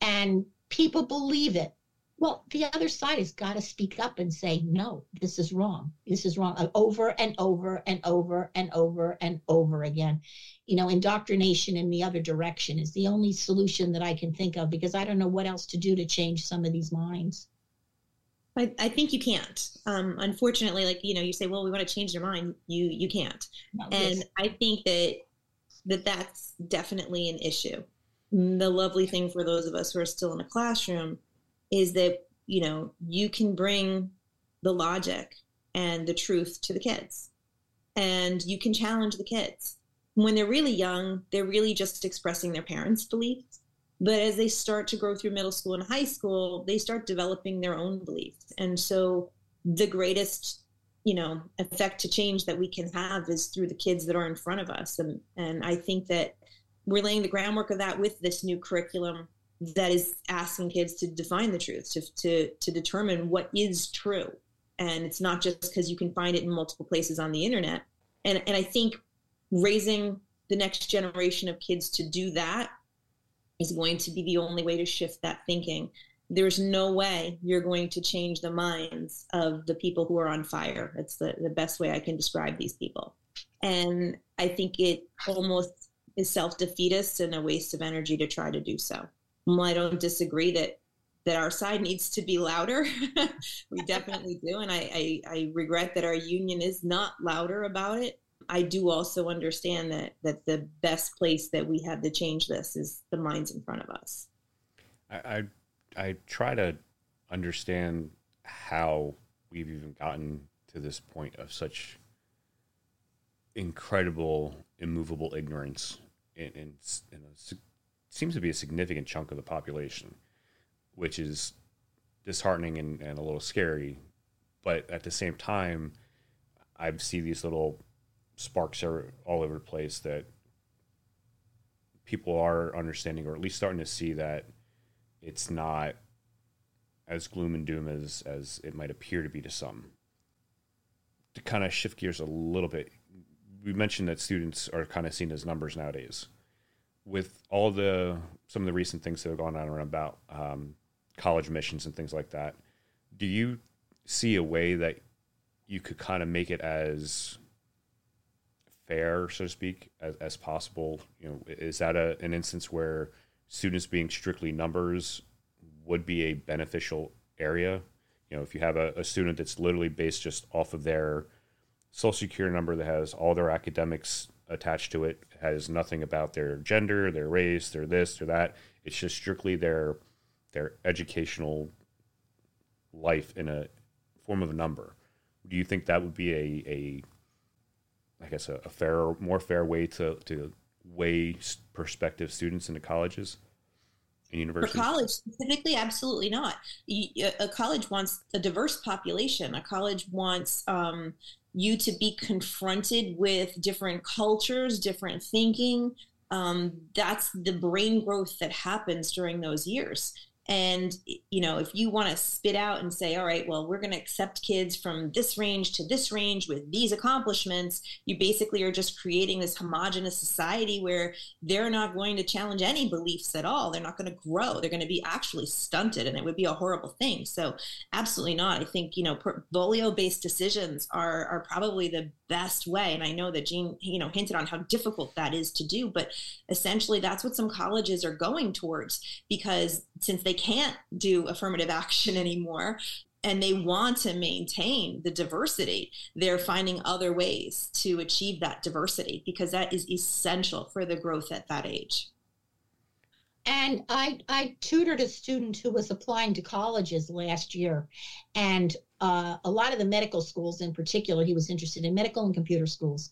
And people believe it. Well, the other side has got to speak up and say, no, this is wrong. This is wrong uh, over and over and over and over and over again. You know, indoctrination in the other direction is the only solution that I can think of because I don't know what else to do to change some of these minds. I, I think you can't. Um, unfortunately, like you know, you say, "Well, we want to change your mind." You you can't, no, and yes. I think that that that's definitely an issue. The lovely thing for those of us who are still in a classroom is that you know you can bring the logic and the truth to the kids, and you can challenge the kids when they're really young. They're really just expressing their parents' beliefs but as they start to grow through middle school and high school, they start developing their own beliefs. And so the greatest, you know, effect to change that we can have is through the kids that are in front of us. And and I think that we're laying the groundwork of that with this new curriculum that is asking kids to define the truth, to, to, to determine what is true. And it's not just because you can find it in multiple places on the internet. And, and I think raising the next generation of kids to do that is going to be the only way to shift that thinking. There's no way you're going to change the minds of the people who are on fire. It's the, the best way I can describe these people. And I think it almost is self defeatist and a waste of energy to try to do so. Well, I don't disagree that that our side needs to be louder. we definitely do, and I, I, I regret that our union is not louder about it. I do also understand that that the best place that we have to change this is the minds in front of us. I I, I try to understand how we've even gotten to this point of such incredible, immovable ignorance in, in, in a, seems to be a significant chunk of the population, which is disheartening and, and a little scary. But at the same time, I see these little sparks are all over the place that people are understanding or at least starting to see that it's not as gloom and doom as as it might appear to be to some. To kind of shift gears a little bit, we mentioned that students are kind of seen as numbers nowadays. With all the some of the recent things that have gone on around about um, college missions and things like that, do you see a way that you could kind of make it as fair, so to speak, as, as possible? You know, is that a, an instance where students being strictly numbers would be a beneficial area? You know, if you have a, a student that's literally based just off of their social security number that has all their academics attached to it, has nothing about their gender, their race, their this or that. It's just strictly their their educational life in a form of a number. Do you think that would be a, a I guess, a, a fair, more fair way to, to weigh prospective students into colleges and universities? For college specifically, absolutely not. A college wants a diverse population. A college wants um, you to be confronted with different cultures, different thinking. Um, that's the brain growth that happens during those years. And, you know, if you want to spit out and say, all right, well, we're going to accept kids from this range to this range with these accomplishments, you basically are just creating this homogenous society where they're not going to challenge any beliefs at all. They're not going to grow. They're going to be actually stunted, and it would be a horrible thing. So, absolutely not. I think, you know, portfolio based decisions are, are probably the best way. And I know that Jean, you know, hinted on how difficult that is to do, but essentially that's what some colleges are going towards because since they can't do affirmative action anymore, and they want to maintain the diversity, they're finding other ways to achieve that diversity because that is essential for the growth at that age. And I, I tutored a student who was applying to colleges last year. And uh, a lot of the medical schools, in particular, he was interested in medical and computer schools,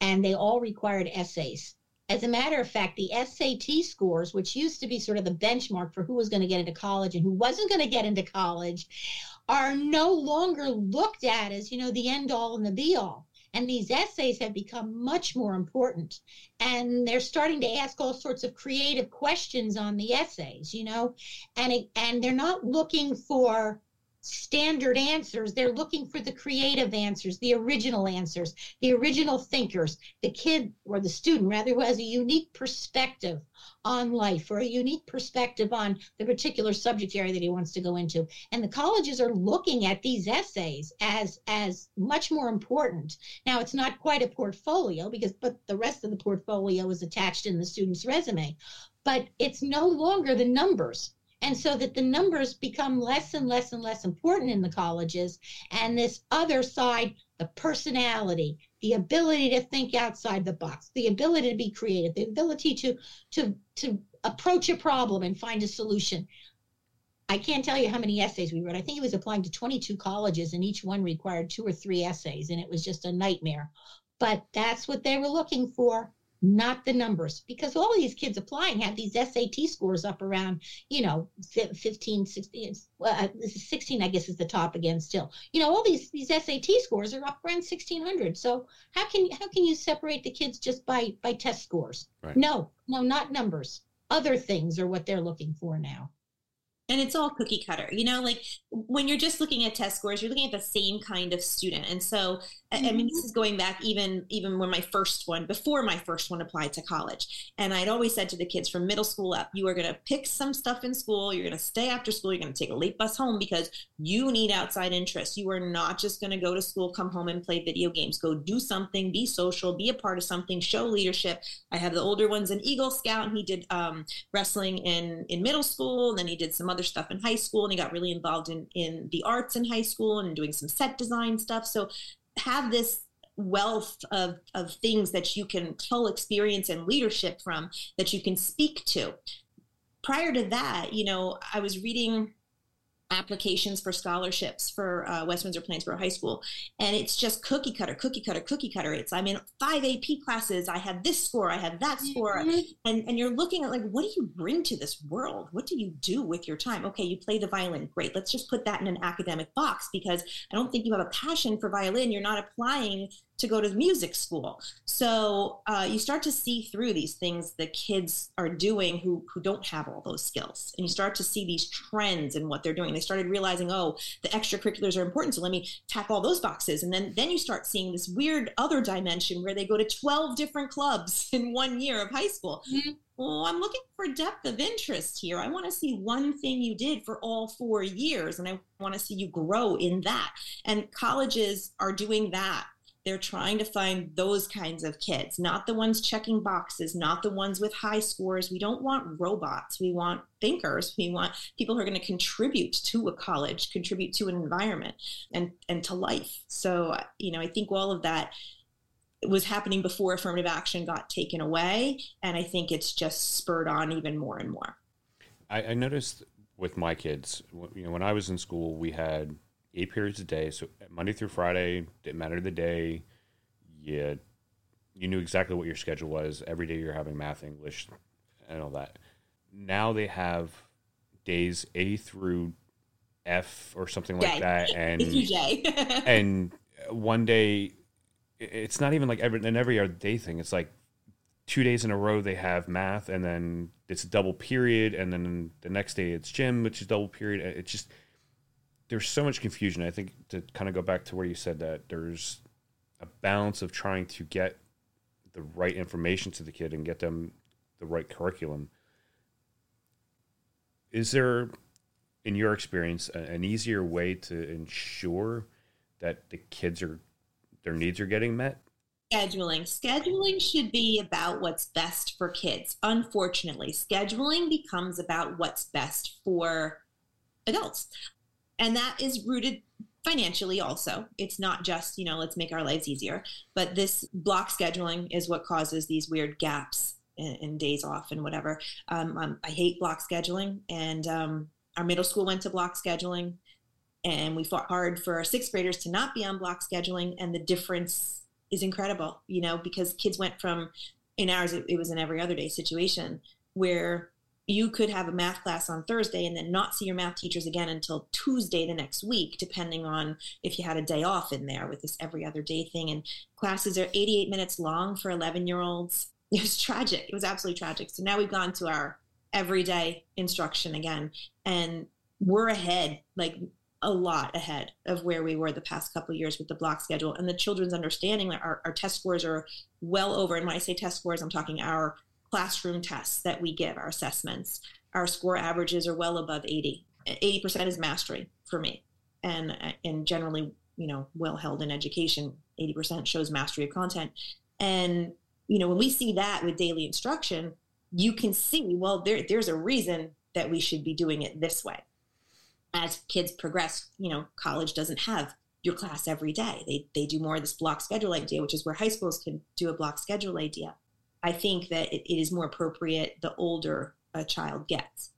and they all required essays. As a matter of fact, the SAT scores, which used to be sort of the benchmark for who was going to get into college and who wasn't going to get into college, are no longer looked at as, you know, the end all and the be all. And these essays have become much more important. And they're starting to ask all sorts of creative questions on the essays, you know, and it, and they're not looking for standard answers. They're looking for the creative answers, the original answers, the original thinkers, the kid or the student, rather, who has a unique perspective on life or a unique perspective on the particular subject area that he wants to go into. And the colleges are looking at these essays as as much more important. Now it's not quite a portfolio because but the rest of the portfolio is attached in the student's resume. But it's no longer the numbers and so that the numbers become less and less and less important in the colleges and this other side the personality the ability to think outside the box the ability to be creative the ability to to to approach a problem and find a solution I can't tell you how many essays we wrote. I think he was applying to 22 colleges, and each one required two or three essays, and it was just a nightmare. But that's what they were looking for not the numbers because all these kids applying have these SAT scores up around, you know, 15, 16, uh, 16, I guess is the top again still. You know, all these these SAT scores are up around 1600. So how can how can you separate the kids just by by test scores? Right. No, no, not numbers. other things are what they're looking for now and it's all cookie cutter you know like when you're just looking at test scores you're looking at the same kind of student and so mm-hmm. i mean this mm-hmm. is going back even even when my first one before my first one applied to college and i'd always said to the kids from middle school up you are going to pick some stuff in school you're going to stay after school you're going to take a late bus home because you need outside interests you are not just going to go to school come home and play video games go do something be social be a part of something show leadership i have the older ones an eagle scout and he did um, wrestling in in middle school and then he did some other other stuff in high school and he got really involved in in the arts in high school and doing some set design stuff. So have this wealth of, of things that you can pull experience and leadership from that you can speak to. Prior to that you know i was reading applications for scholarships for uh, West Windsor Plainsboro High School. And it's just cookie cutter, cookie cutter, cookie cutter. It's, I'm in five AP classes. I have this score. I have that score. Mm-hmm. And, and you're looking at like, what do you bring to this world? What do you do with your time? Okay, you play the violin. Great. Let's just put that in an academic box because I don't think you have a passion for violin. You're not applying to go to music school. So uh, you start to see through these things the kids are doing who who don't have all those skills, and you start to see these trends in what they're doing. They started realizing, oh, the extracurriculars are important, so let me tap all those boxes, and then then you start seeing this weird other dimension where they go to twelve different clubs in one year of high school. Mm-hmm. Well, I'm looking for depth of interest here. I want to see one thing you did for all four years, and I want to see you grow in that. And colleges are doing that they're trying to find those kinds of kids, not the ones checking boxes, not the ones with high scores. We don't want robots. We want thinkers. We want people who are going to contribute to a college, contribute to an environment and, and to life. So, you know, I think all of that was happening before affirmative action got taken away. And I think it's just spurred on even more and more. I, I noticed with my kids, you know, when I was in school, we had eight periods a day. So Monday through Friday, didn't matter the day. You you knew exactly what your schedule was. Every day you're having math, English, and all that. Now they have days A through F or something like that, and and one day it's not even like every an every other day thing. It's like two days in a row they have math, and then it's a double period, and then the next day it's gym, which is double period. It's just there's so much confusion. I think to kind of go back to where you said that there's a balance of trying to get the right information to the kid and get them the right curriculum. Is there, in your experience, an easier way to ensure that the kids are their needs are getting met? Scheduling. Scheduling should be about what's best for kids. Unfortunately, scheduling becomes about what's best for adults and that is rooted financially also. It's not just you know let's make our lives easier but this block scheduling is what causes these weird gaps in, days off and whatever. Um, um, i hate block scheduling and um, our middle school went to block scheduling and we fought hard for our sixth graders to not be on block scheduling and the difference is incredible you know because kids went from in ours it, it was an every other day situation where you could have a math class on Thursday and then not see your math teachers again until Tuesday the next week, depending on if you had a day off in there with this every other day thing. And classes are 88 minutes long for 11 year olds. It was tragic. It was absolutely tragic. So now we've gone to our everyday instruction again, and we're ahead, like a lot ahead of where we were the past couple years with the block schedule. And the children's understanding our, our test scores are well over. And when I say test scores, I'm talking our classroom tests that we give, our assessments, our score averages are well above 80. 80% is mastery for me. And, and generally, you know, well held in education, 80% shows mastery of content. And, you know, when we see that with daily instruction, you can see, well, there, there's a reason that we should be doing it this way. As kids progress, you know, college doesn't have your class every day. They, they do more of this block schedule idea, which is where high schools can do a block schedule idea. I think that it, it is more appropriate the older a child gets.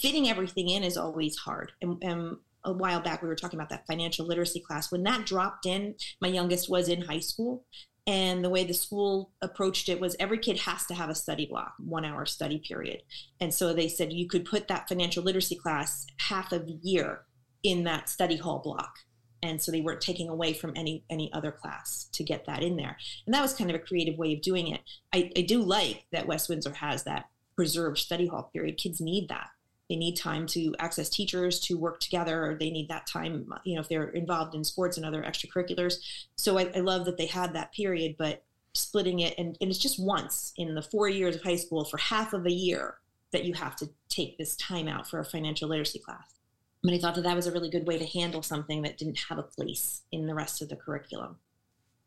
Fitting everything in is always hard. And, and a while back, we were talking about that financial literacy class. When that dropped in, my youngest was in high school. And the way the school approached it was every kid has to have a study block, one hour study period. And so they said you could put that financial literacy class half of the year in that study hall block and so they weren't taking away from any any other class to get that in there and that was kind of a creative way of doing it i, I do like that west windsor has that preserved study hall period. Kids need that. They need time to access teachers, to work together. They need that time, you know, if they're involved in sports and other extracurriculars. So I, I love that they had that period, but splitting it, and, and it's just once in the four years of high school for half of a year that you have to take this time out for a financial literacy class. But I thought that that was a really good way to handle something that didn't have a place in the rest of the curriculum.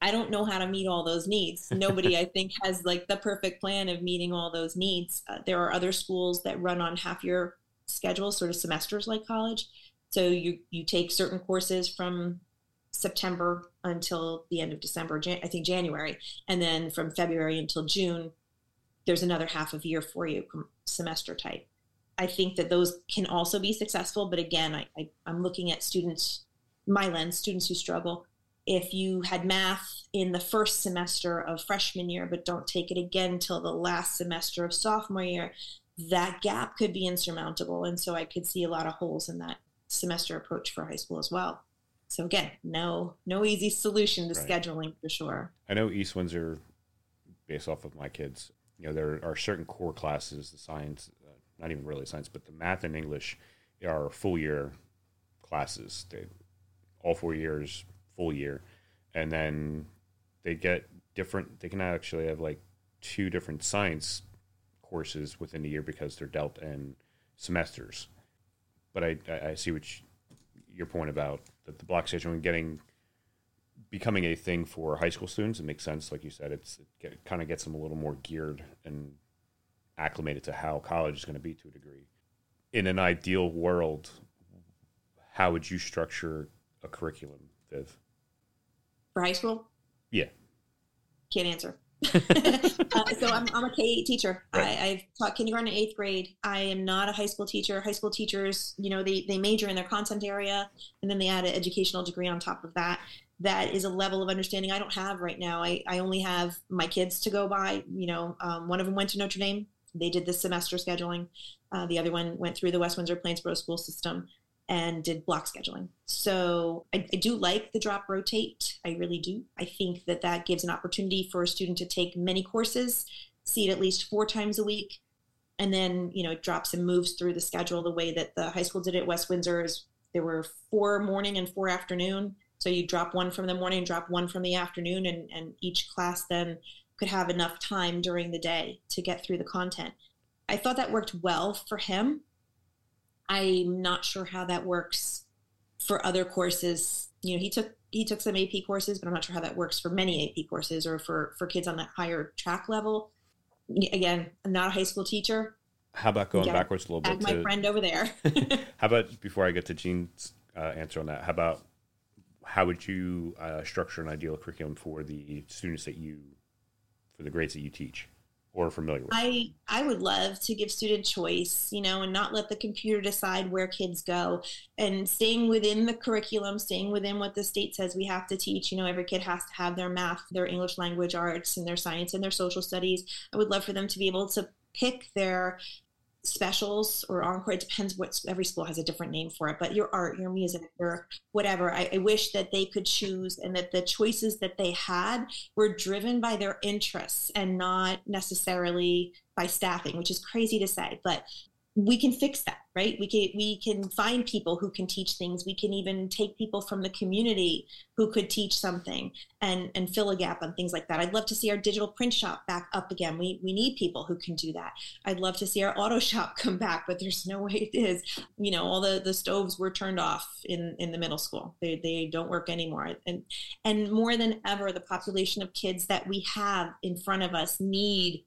I don't know how to meet all those needs. Nobody, I think, has like the perfect plan of meeting all those needs. Uh, there are other schools that run on half year schedules, sort of semesters like college. So you you take certain courses from September until the end of December, Jan- I think January, and then from February until June, there's another half of year for you, semester type. I think that those can also be successful, but again, I, I, I'm looking at students, my lens, students who struggle. If you had math in the first semester of freshman year, but don't take it again till the last semester of sophomore year, that gap could be insurmountable. And so I could see a lot of holes in that semester approach for high school as well. So again, no no easy solution to right. scheduling for sure. I know East Windsor, based off of my kids, you know there are certain core classes, the science, not even really science, but the math and English are full year classes. They all four years, full year, and then they get different. They can actually have like two different science courses within the year because they're dealt in semesters. But I, I see what you, your point about the, the block scheduling getting becoming a thing for high school students. It makes sense, like you said. It's it, it kind of gets them a little more geared and acclimated to how college is going to be to a degree. In an ideal world, how would you structure a curriculum, Viv? For high school? Yeah. Can't answer. uh, so I'm, I'm a K teacher. Right. I, have taught kindergarten and eighth grade. I am not a high school teacher. High school teachers, you know, they, they major in their content area and then they add an educational degree on top of that. That is a level of understanding I don't have right now. I, I only have my kids to go by. You know, um, one of them went to Notre Dame. They did the semester scheduling. Uh, the other one went through the West Windsor Plainsboro school system and did block scheduling. So I, I, do like the drop rotate. I really do. I think that that gives an opportunity for a student to take many courses, see it at least four times a week, and then you know it drops and moves through the schedule the way that the high school did at West Windsor. Is there were four morning and four afternoon. So you drop one from the morning, drop one from the afternoon, and, and each class then could have enough time during the day to get through the content. I thought that worked well for him I'm not sure how that works for other courses. You know, he took he took some AP courses, but I'm not sure how that works for many AP courses or for for kids on that higher track level. Again, I'm not a high school teacher. How about going Again, backwards a little bit? Like my to, friend over there. how about before I get to Jean's uh, answer on that? How about how would you uh, structure an ideal curriculum for the students that you for the grades that you teach? or familiar with? I I would love to give student choice, you know, and not let the computer decide where kids go and staying within the curriculum, staying within what the state says we have to teach. You know, every kid has to have their math, their English language arts, and their science and their social studies. I would love for them to be able to pick their specials or encore. It depends what every school has a different name for it, but your art, your music, or whatever. I, I, wish that they could choose and that the choices that they had were driven by their interests and not necessarily by staffing, which is crazy to say, but we can fix that right? We can we can find people who can teach things. We can even take people from the community who could teach something and and fill a gap on things like that. I'd love to see our digital print shop back up again. We we need people who can do that. I'd love to see our auto shop come back but there's no way it is. You know all the the stoves were turned off in in the middle school. They they don't work anymore. And and more than ever the population of kids that we have in front of us need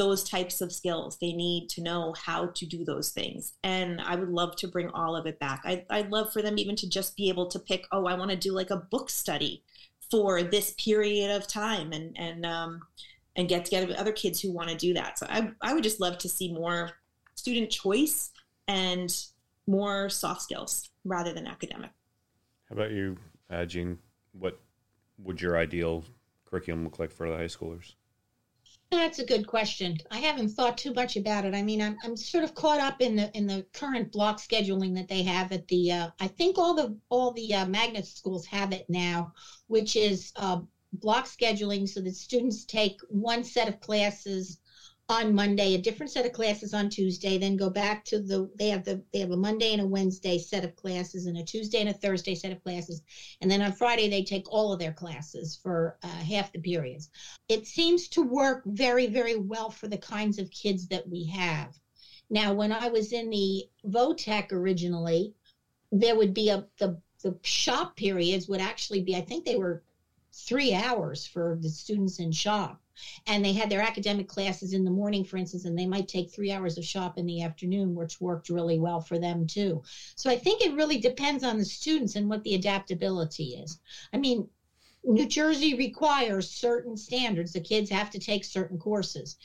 those types of skills. They need to know how to do those things. And I would love to bring all of it back. I, I'd love for them even to just be able to pick, oh, I want to do like a book study for this period of time and, and, um, and get together with other kids who want to do that. So I, I would just love to see more student choice and more soft skills rather than academic. How about you, uh, Jean? What would your ideal curriculum look like for the high schoolers? That's a good question. I haven't thought too much about it. I mean, I'm, I'm sort of caught up in the in the current block scheduling that they have at the. Uh, I think all the all the uh, magnet schools have it now, which is uh, block scheduling, so that students take one set of classes on Monday, a different set of classes on Tuesday, then go back to the they have the they have a Monday and a Wednesday set of classes and a Tuesday and a Thursday set of classes. And then on Friday they take all of their classes for uh, half the periods. It seems to work very very well for the kinds of kids that we have. Now, when I was in the VOTEC originally, there would be a the the shop periods would actually be I think they were 3 hours for the students in shop and they had their academic classes in the morning, for instance, and they might take three hours of shop in the afternoon, which worked really well for them too. So I think it really depends on the students and what the adaptability is. I mean, New Jersey requires certain standards. The kids have to take certain courses.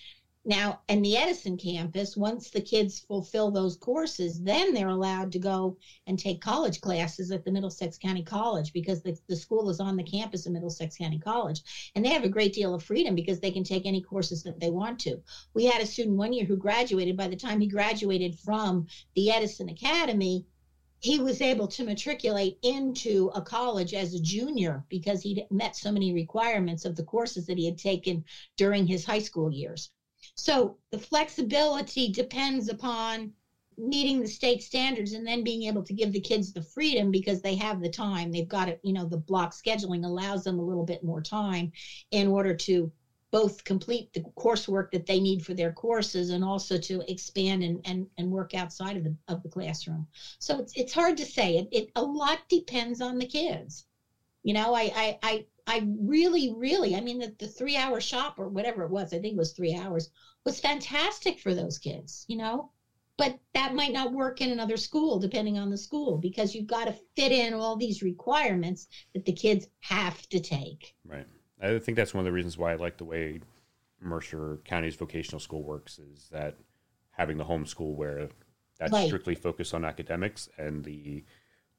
Now, in the Edison campus, once the kids fulfill those courses, then they're allowed to go and take college classes at the Middlesex County College because the, the school is on the campus of Middlesex County College. And they have a great deal of freedom because they can take any courses that they want to. We had a student one year who graduated. By the time he graduated from the Edison Academy, he was able to matriculate into a college as a junior because he'd met so many requirements of the courses that he had taken during his high school years. So the flexibility depends upon meeting the state standards and then being able to give the kids the freedom because they have the time. They've got it, you know, the block scheduling allows them a little bit more time in order to both complete the coursework that they need for their courses and also to expand and, and, and work outside of the of the classroom. So it's it's hard to say. It, it a lot depends on the kids. You know, I I I I really, really, I mean, the, the three hour shop or whatever it was, I think it was three hours, was fantastic for those kids, you know? But that might not work in another school, depending on the school, because you've got to fit in all these requirements that the kids have to take. Right. I think that's one of the reasons why I like the way Mercer County's vocational school works is that having the home school where that's right. strictly focused on academics and the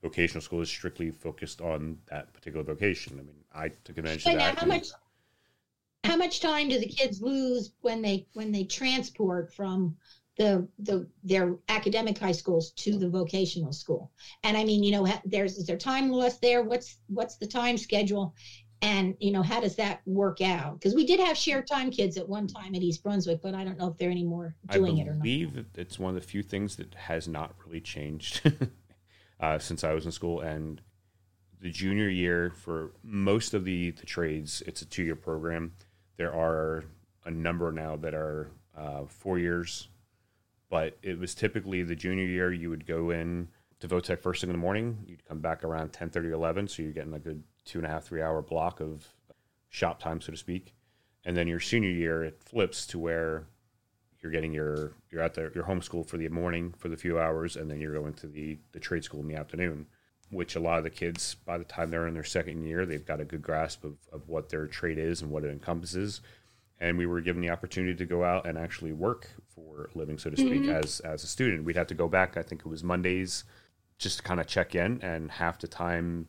vocational school is strictly focused on that particular vocation. I mean, I took advantage but of that. How much, how much time do the kids lose when they when they transport from the the their academic high schools to the vocational school? And I mean, you know, there's is there time lost there? What's what's the time schedule? And you know, how does that work out? Because we did have shared time kids at one time at East Brunswick, but I don't know if they're anymore doing it or not. I believe it's one of the few things that has not really changed. uh, since I was in school. And the junior year for most of the, the trades, it's a two year program. There are a number now that are uh, four years, but it was typically the junior year you would go in to VOTEC first thing in the morning. You'd come back around 10 30 11. So you're getting a good two and a half, three hour block of shop time, so to speak. And then your senior year, it flips to where you're getting your you're at the your homeschool for the morning for the few hours, and then you're going to the the trade school in the afternoon. Which a lot of the kids, by the time they're in their second year, they've got a good grasp of, of what their trade is and what it encompasses. And we were given the opportunity to go out and actually work for a living, so to speak, mm-hmm. as as a student. We'd have to go back. I think it was Mondays, just to kind of check in, and half the time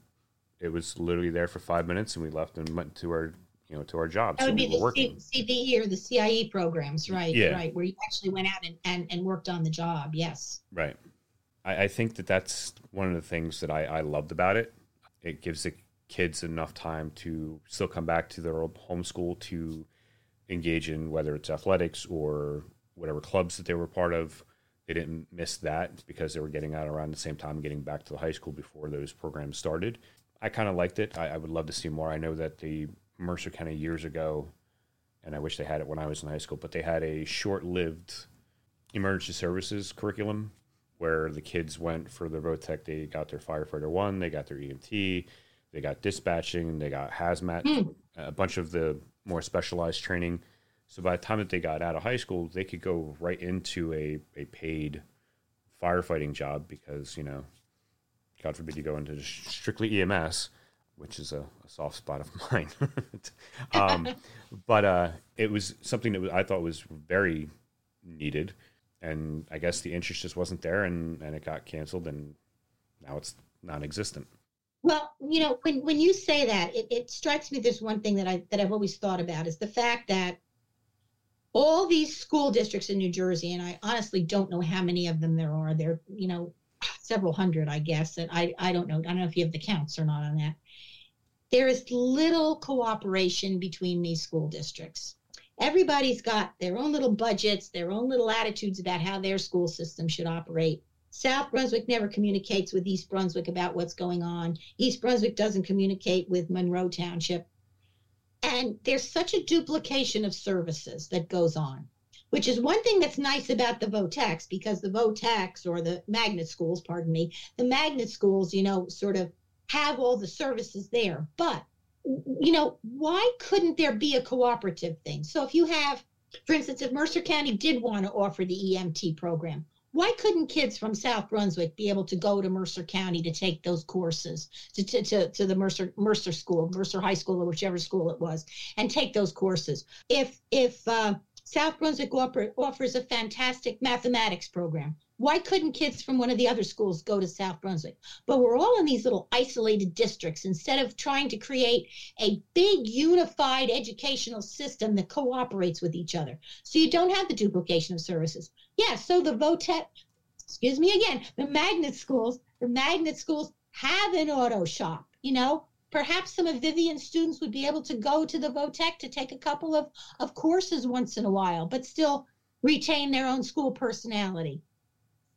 it was literally there for five minutes, and we left and went to our you know, to our jobs. That would be the C- CVE or the CIE programs, right? Yeah. Right, where you actually went out and, and, and worked on the job. Yes. Right. I, I think that that's one of the things that I, I loved about it. It gives the kids enough time to still come back to their old home school to engage in whether it's athletics or whatever clubs that they were part of. They didn't miss that because they were getting out around the same time, getting back to the high school before those programs started. I kind of liked it. I, I, would love to see more. I know that the Mercer County years ago, and I wish they had it when I was in high school, but they had a short lived emergency services curriculum where the kids went for their VOTEC. They got their firefighter one, they got their EMT, they got dispatching, they got hazmat, mm. a bunch of the more specialized training. So by the time that they got out of high school, they could go right into a, a paid firefighting job because, you know, God forbid you go into strictly EMS which is a, a soft spot of mine. um, but uh, it was something that I thought was very needed, and I guess the interest just wasn't there, and, and it got canceled, and now it's non-existent. Well, you know, when when you say that, it, it strikes me there's one thing that I that I've always thought about is the fact that all these school districts in New Jersey, and I honestly don't know how many of them there are. There, you know, several hundred, I guess. And I, I don't know. I don't know if you have the counts or not on that. There is little cooperation between these school districts. Everybody's got their own little budgets, their own little attitudes about how their school system should operate. South Brunswick never communicates with East Brunswick about what's going on. East Brunswick doesn't communicate with Monroe Township. And there's such a duplication of services that goes on, which is one thing that's nice about the VOTEX because the VOTEX or the magnet schools, pardon me, the magnet schools, you know, sort of have all the services there. But, you know, why couldn't there be a cooperative thing? So if you have, for instance, if Mercer County did want to offer the EMT program, why couldn't kids from South Brunswick be able to go to Mercer County to take those courses to, to, to, to, the Mercer Mercer School, Mercer High School, or whichever school it was, and take those courses? If if uh, South Brunswick offer, offers a fantastic mathematics program, why couldn't kids from one of the other schools go to South Brunswick? But we're all in these little isolated districts instead of trying to create a big unified educational system that cooperates with each other. So you don't have the duplication of services. Yeah, so the VOTEC, excuse me again, the magnet schools, the magnet schools have an auto shop, you know, perhaps some of Vivian's students would be able to go to the VOTEC to take a couple of, of courses once in a while, but still retain their own school personality.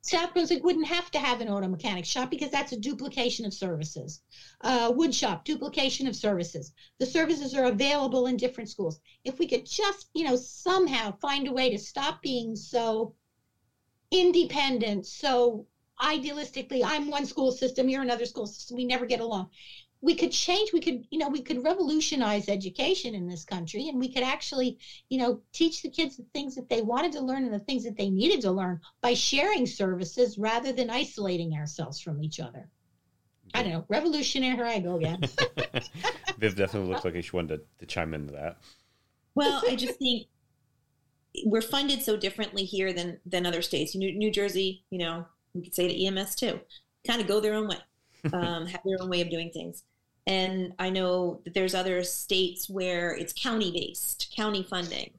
South Brunswick wouldn't have to have an auto mechanic shop because that's a duplication of services. Uh, wood shop, duplication of services. The services are available in different schools. If we could just, you know, somehow find a way to stop being so independent, so idealistically, I'm one school system, you're another school system, we never get along we could change we could you know we could revolutionize education in this country and we could actually you know teach the kids the things that they wanted to learn and the things that they needed to learn by sharing services rather than isolating ourselves from each other. I don't know revolutionary here i go again. Viv definitely looks like she wanted to, to chime into that. Well i just think we're funded so differently here than than other states. New, new jersey you know we could say to ems too kind of go their own way um, have their own way of doing things and I know that there's other states where it's county based, county funding.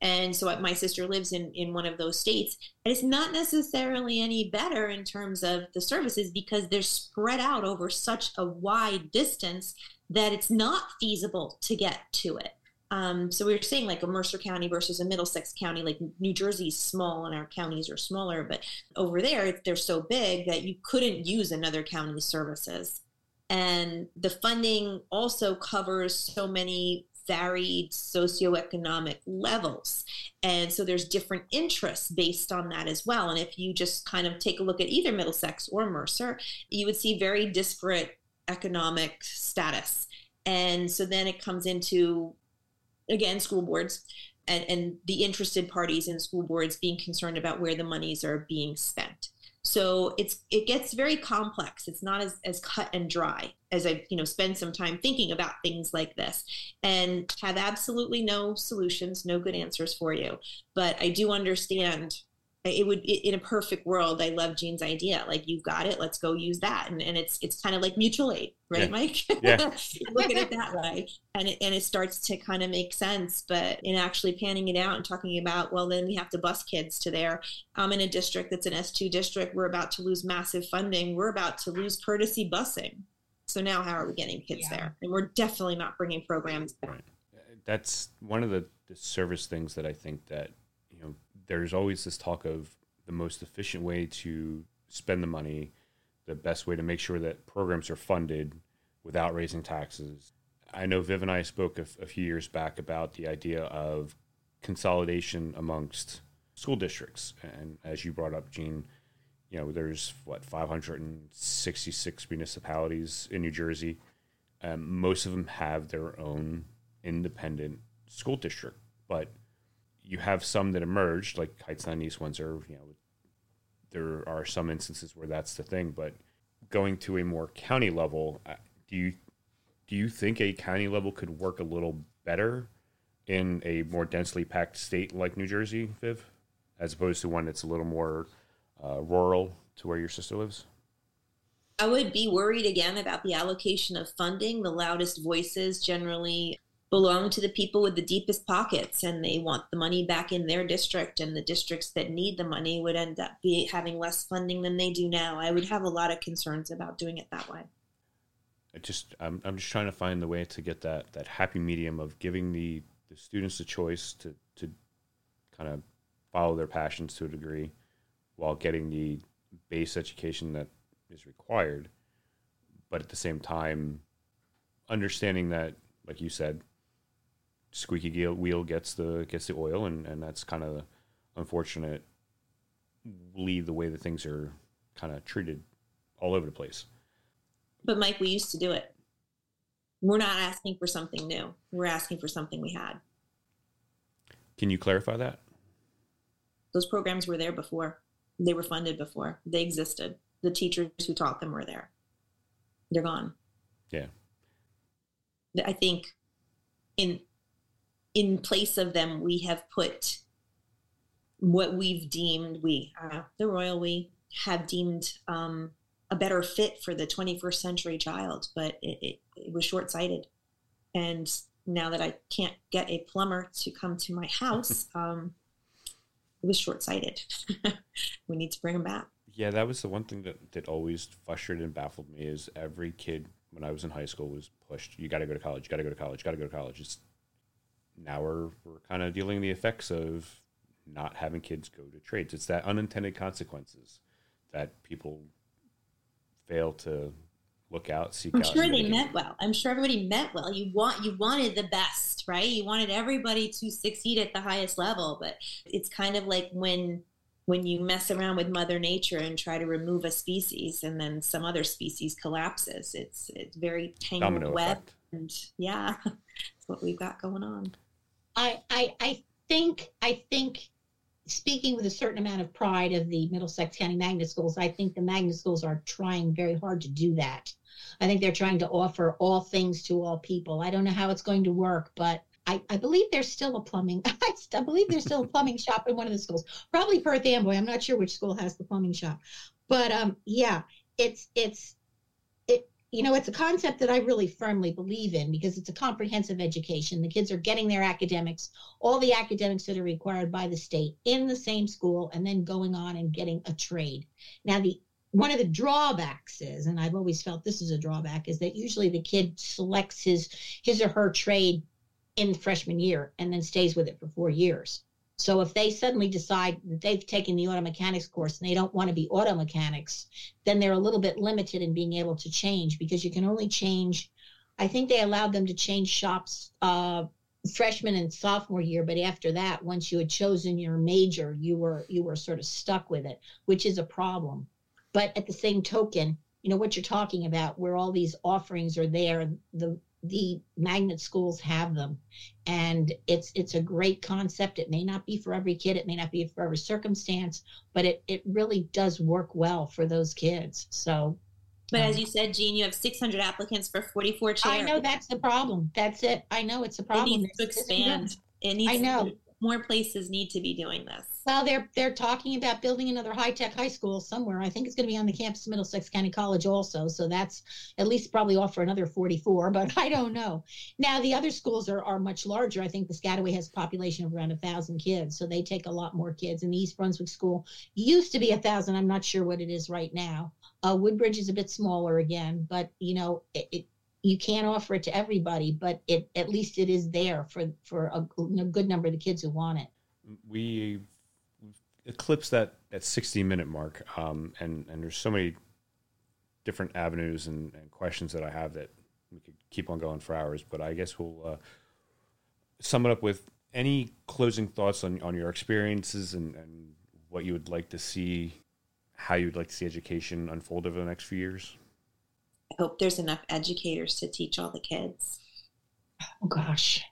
And so my sister lives in, in one of those states. And it's not necessarily any better in terms of the services because they're spread out over such a wide distance that it's not feasible to get to it. Um, so we were saying like a Mercer County versus a Middlesex County, like New Jersey's small and our counties are smaller, but over there they're so big that you couldn't use another county's services. And the funding also covers so many varied socioeconomic levels. And so there's different interests based on that as well. And if you just kind of take a look at either Middlesex or Mercer, you would see very disparate economic status. And so then it comes into, again, school boards and, and the interested parties in school boards being concerned about where the monies are being spent. So it's it gets very complex. It's not as, as cut and dry as I you know spend some time thinking about things like this and have absolutely no solutions, no good answers for you. But I do understand it would in a perfect world i love jean's idea. Like you've got it let's go use that. And, and it's it's kind of like mutual aid right yeah. mike? Yeah. look at it that way. And it, and it starts to kind of make sense. But in actually panning it out and talking about well then we have to bus kids to there. I'm in a district that's an s2 district. We're about to lose massive funding. We're about to lose courtesy busing. So now how are we getting kids yeah. there? And we're definitely not bringing programs. Back. right. That's one of the, the service things that i think that you know there's always this talk of the most efficient way to spend the money, the best way to make sure that programs are funded without raising taxes. I know Viv and I spoke a, a few years back about the idea of consolidation amongst school districts. And as you brought up, Jean, you know, there's what 566 municipalities in New Jersey. Um, most of them have their own independent school district, but you have some that emerged, like Hightstown East Windsor. You know, there are some instances where that's the thing, but going to a more county level, uh, do you do you think a county level could work a little better in a more densely packed state like New Jersey, Viv, as opposed to one that's a little more uh, rural to where your sister lives? I would be worried again about the allocation of funding. The loudest voices generally belong to the people with the deepest pockets and they want the money back in their district and the districts that need the money would end up be having less funding than they do now. I would have a lot of concerns about doing it that way. I just I'm, I'm just trying to find the way to get that that happy medium of giving the the students the choice to to kind of follow their passions to a degree while getting the base education that is required but at the same time understanding that like you said squeaky wheel gets the gets the oil and and that's kind of unfortunate lead the way that things are kind of treated all over the place. But mike we used to do it. We're not asking for something new. We're asking for something we had. Can you clarify that? Those programs were there before. They were funded before. They existed. The teachers who taught them were there. They're gone. Yeah. I think in in place of them we have put what we've deemed we uh, the royal we have deemed um, a better fit for the 21st century child but it, it, it was short-sighted. And now that i can't get a plumber to come to my house um, it was short-sighted. We need to bring them back. Yeah that was the one thing that, that always frustrated and baffled me is every kid when i was in high school was pushed you got to go to college you got to go to college got to go to college. It's now we're, we're kind of dealing with the effects of not having kids go to trades. It's that unintended consequences that people fail to look out seek i'm out sure they meant well. I'm sure everybody meant well. You want you wanted the best right? You wanted everybody to succeed at the highest level but it's kind of like when when you mess around with mother nature and try to remove a species and then some other species collapses. It's it's very tangled Domino web effect. and yeah that's what we've got going on I, I I think I think speaking with a certain amount of pride of the Middlesex County Magnet Schools, I think the Magnet Schools are trying very hard to do that. I think they're trying to offer all things to all people. I don't know how it's going to work, but I, I believe there's still a plumbing. I, I believe there's still a plumbing shop in one of the schools, probably Perth Amboy. I'm not sure which school has the plumbing shop, but um, yeah, it's it's it. You know, it's a concept that I really firmly believe in because it's a comprehensive education. The kids are getting their academics, all the academics that are required by the state in the same school, and then going on and getting a trade. Now, the one of the drawbacks is, and I've always felt this is a drawback, is that usually the kid selects his his or her trade in freshman year and then stays with it for four years. So if they suddenly decide that they've taken the auto mechanics course and they don't want to be auto mechanics, then they're a little bit limited in being able to change because you can only change. I think they allowed them to change shops uh, freshman and sophomore year, but after that, once you had chosen your major, you were you were sort of stuck with it, which is a problem. But at the same token, you know what you're talking about, where all these offerings are there, the the magnet schools have them. And it's it's a great concept. It may not be for every kid. It may not be for every circumstance but it it really does work well for those kids. So but as um, you said jean you have 600 applicants for 44 chairs i know that's the problem. That's it. I know it's a problem. it needs to expand. it needs i know. more places need to be doing this well they're they're talking about building another high-tech high school somewhere. I think it's going to be on the campus of middlesex county college also so that's at least probably offer another 44 but i don't know. Now the other schools are, are much larger. I think the Piscataway has a population of around a thousand kids so they take a lot more kids. And the east brunswick school used to be a thousand. I'm not sure what it is right now. Uh, woodbridge is a bit smaller again but you know it, it you can't offer it to everybody, but it at least it is there for for a, a good number of the kids who want it. We eclipsed that that 60 minute mark, um, and and there's so many different avenues and, and, questions that I have that we could keep on going for hours. But I guess we'll uh, sum it up with any closing thoughts on on your experiences and, and what you would like to see, how you would like to see education unfold over the next few years. I hope there's enough educators to teach all the kids. Oh gosh.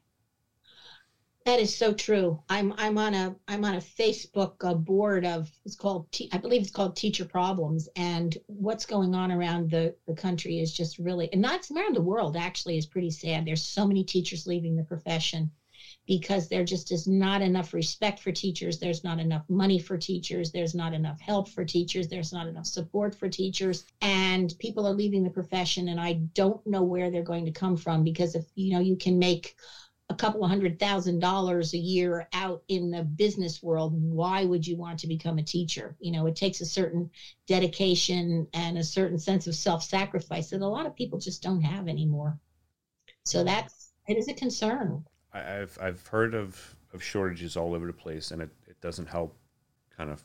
That is so true. I'm I'm on a I'm on a Facebook board of it's called I believe it's called Teacher Problems, and what's going on around the the country is just really and not around the world actually is pretty sad. There's so many teachers leaving the profession because there just is not enough respect for teachers. There's not enough money for teachers. There's not enough help for teachers. There's not enough support for teachers. And people are leaving the profession. And I don't know where they're going to come from because if, you know, you can make a couple of hundred thousand dollars a year out in the business world, why would you want to become a teacher? You know, it takes a certain dedication and a certain sense of self sacrifice that a lot of people just don't have anymore. So that's, it is a concern. I've I've heard of, of shortages all over the place, and it, it doesn't help. Kind of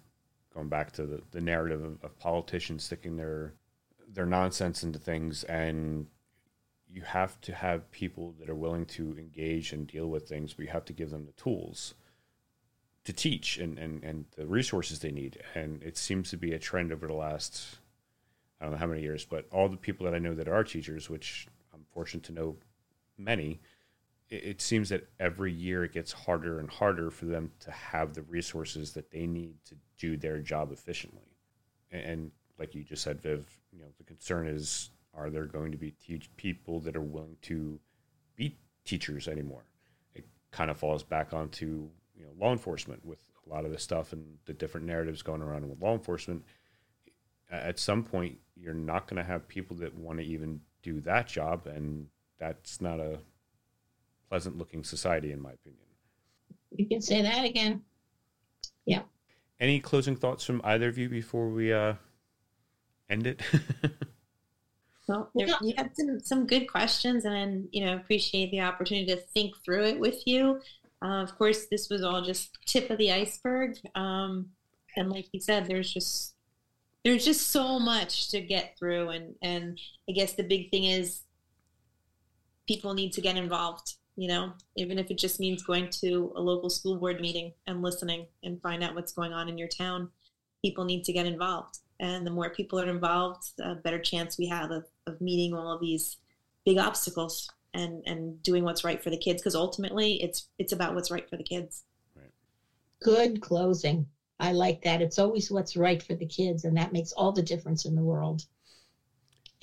going back to the, the narrative of, of politicians sticking their their nonsense into things, and you have to have people that are willing to engage and deal with things, but you have to give them the tools to teach and, and, and the resources they need. And it seems to be a trend over the last, I don't know how many years, but all the people that I know that are teachers, which I'm fortunate to know many, it, it seems that every year it gets harder and harder for them to have the resources that they need to do their job efficiently. And, and like you just said, Viv, you know, the concern is, are there going to be teach people that are willing to be teachers anymore? It kind of falls back onto you know law enforcement with a lot of the stuff and the different narratives going around with law enforcement. At some point you're not going to have people that want to even do that job and that's not a pleasant looking society in my opinion. You can say that again. Yeah. Any closing thoughts from either of you before we uh end it well you had some, some good questions and you know appreciate the opportunity to think through it with you uh, of course, this was all just tip of the iceberg. Um, and like you said, there's just there's just so much to get through, and and I guess the big thing is people need to get involved. You know, even if it just means going to a local school board meeting and listening and find out what's going on in your town. People need to get involved, and the more people are involved, the better chance we have of, of meeting all of these big obstacles and and doing what's right for the kids because ultimately it's it's about what's right for the kids. Right. good closing. I like that. It's always what's right for the kids and that makes all the difference in the world.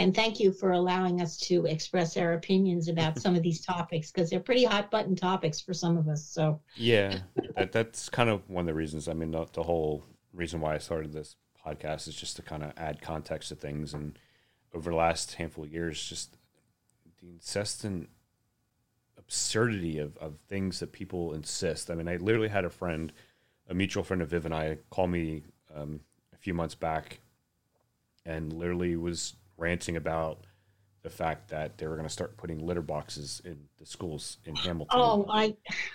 And thank you for allowing us to express our opinions about some of these topics because they're pretty hot button topics for some of us so. Yeah that, that's kind of one of the reasons i mean the, the whole reason why i started this podcast is just to kind of add context to things and over the last handful of years just the incessant absurdity of, of things that people insist. I mean, I literally had a friend, a mutual friend of Viv and I, call me um, a few months back and literally was ranting about the fact that they were going to start putting litter boxes in the schools in Hamilton. Oh, I,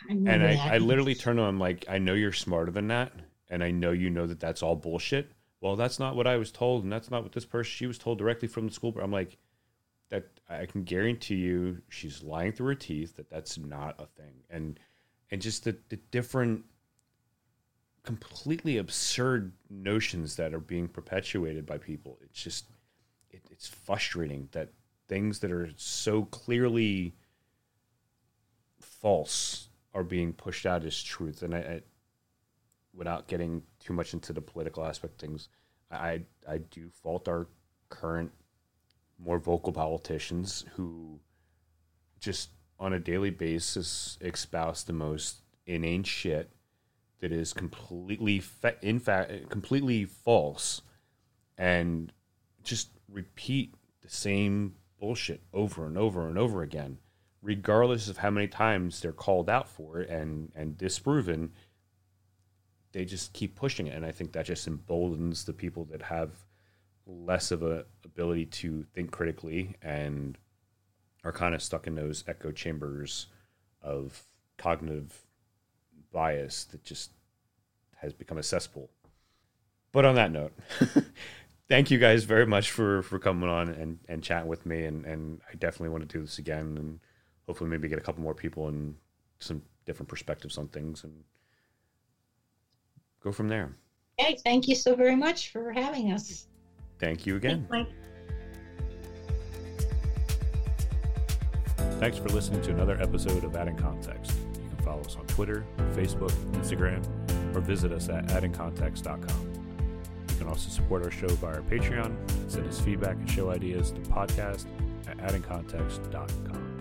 I and I, I literally turned on like, I know you're smarter than that, and I know you know that that's all bullshit. Well, that's not what I was told, and that's not what this person she was told directly from the school. I'm like, that I can guarantee you she's lying through her teeth that that's not a thing. And and just the, the different completely absurd notions that are being perpetuated by people. It's just it, it's frustrating that things that are so clearly false are being pushed out as truth. And I, I without getting too much into the political aspect things, I I do fault our current more vocal politicians who just on a daily basis espouse the most inane shit that is completely fa- in fact completely false and just repeat the same bullshit over and over and over again regardless of how many times they're called out for it and and disproven they just keep pushing it and i think that just emboldens the people that have less of a ability to think critically and are kind of stuck in those echo chambers of cognitive bias that just has become a cesspool. But on that note, thank you guys very much for, for coming on and, and chatting with me. And, and I definitely want to do this again and hopefully maybe get a couple more people and some different perspectives on things and go from there. Hey, thank you so very much for having us. Thank you again. Thanks, Thanks for listening to another episode of Adding Context. You can follow us on Twitter, Facebook, Instagram, or visit us at addingcontext.com. You can also support our show via our Patreon send us feedback and show ideas to podcast at addingcontext.com.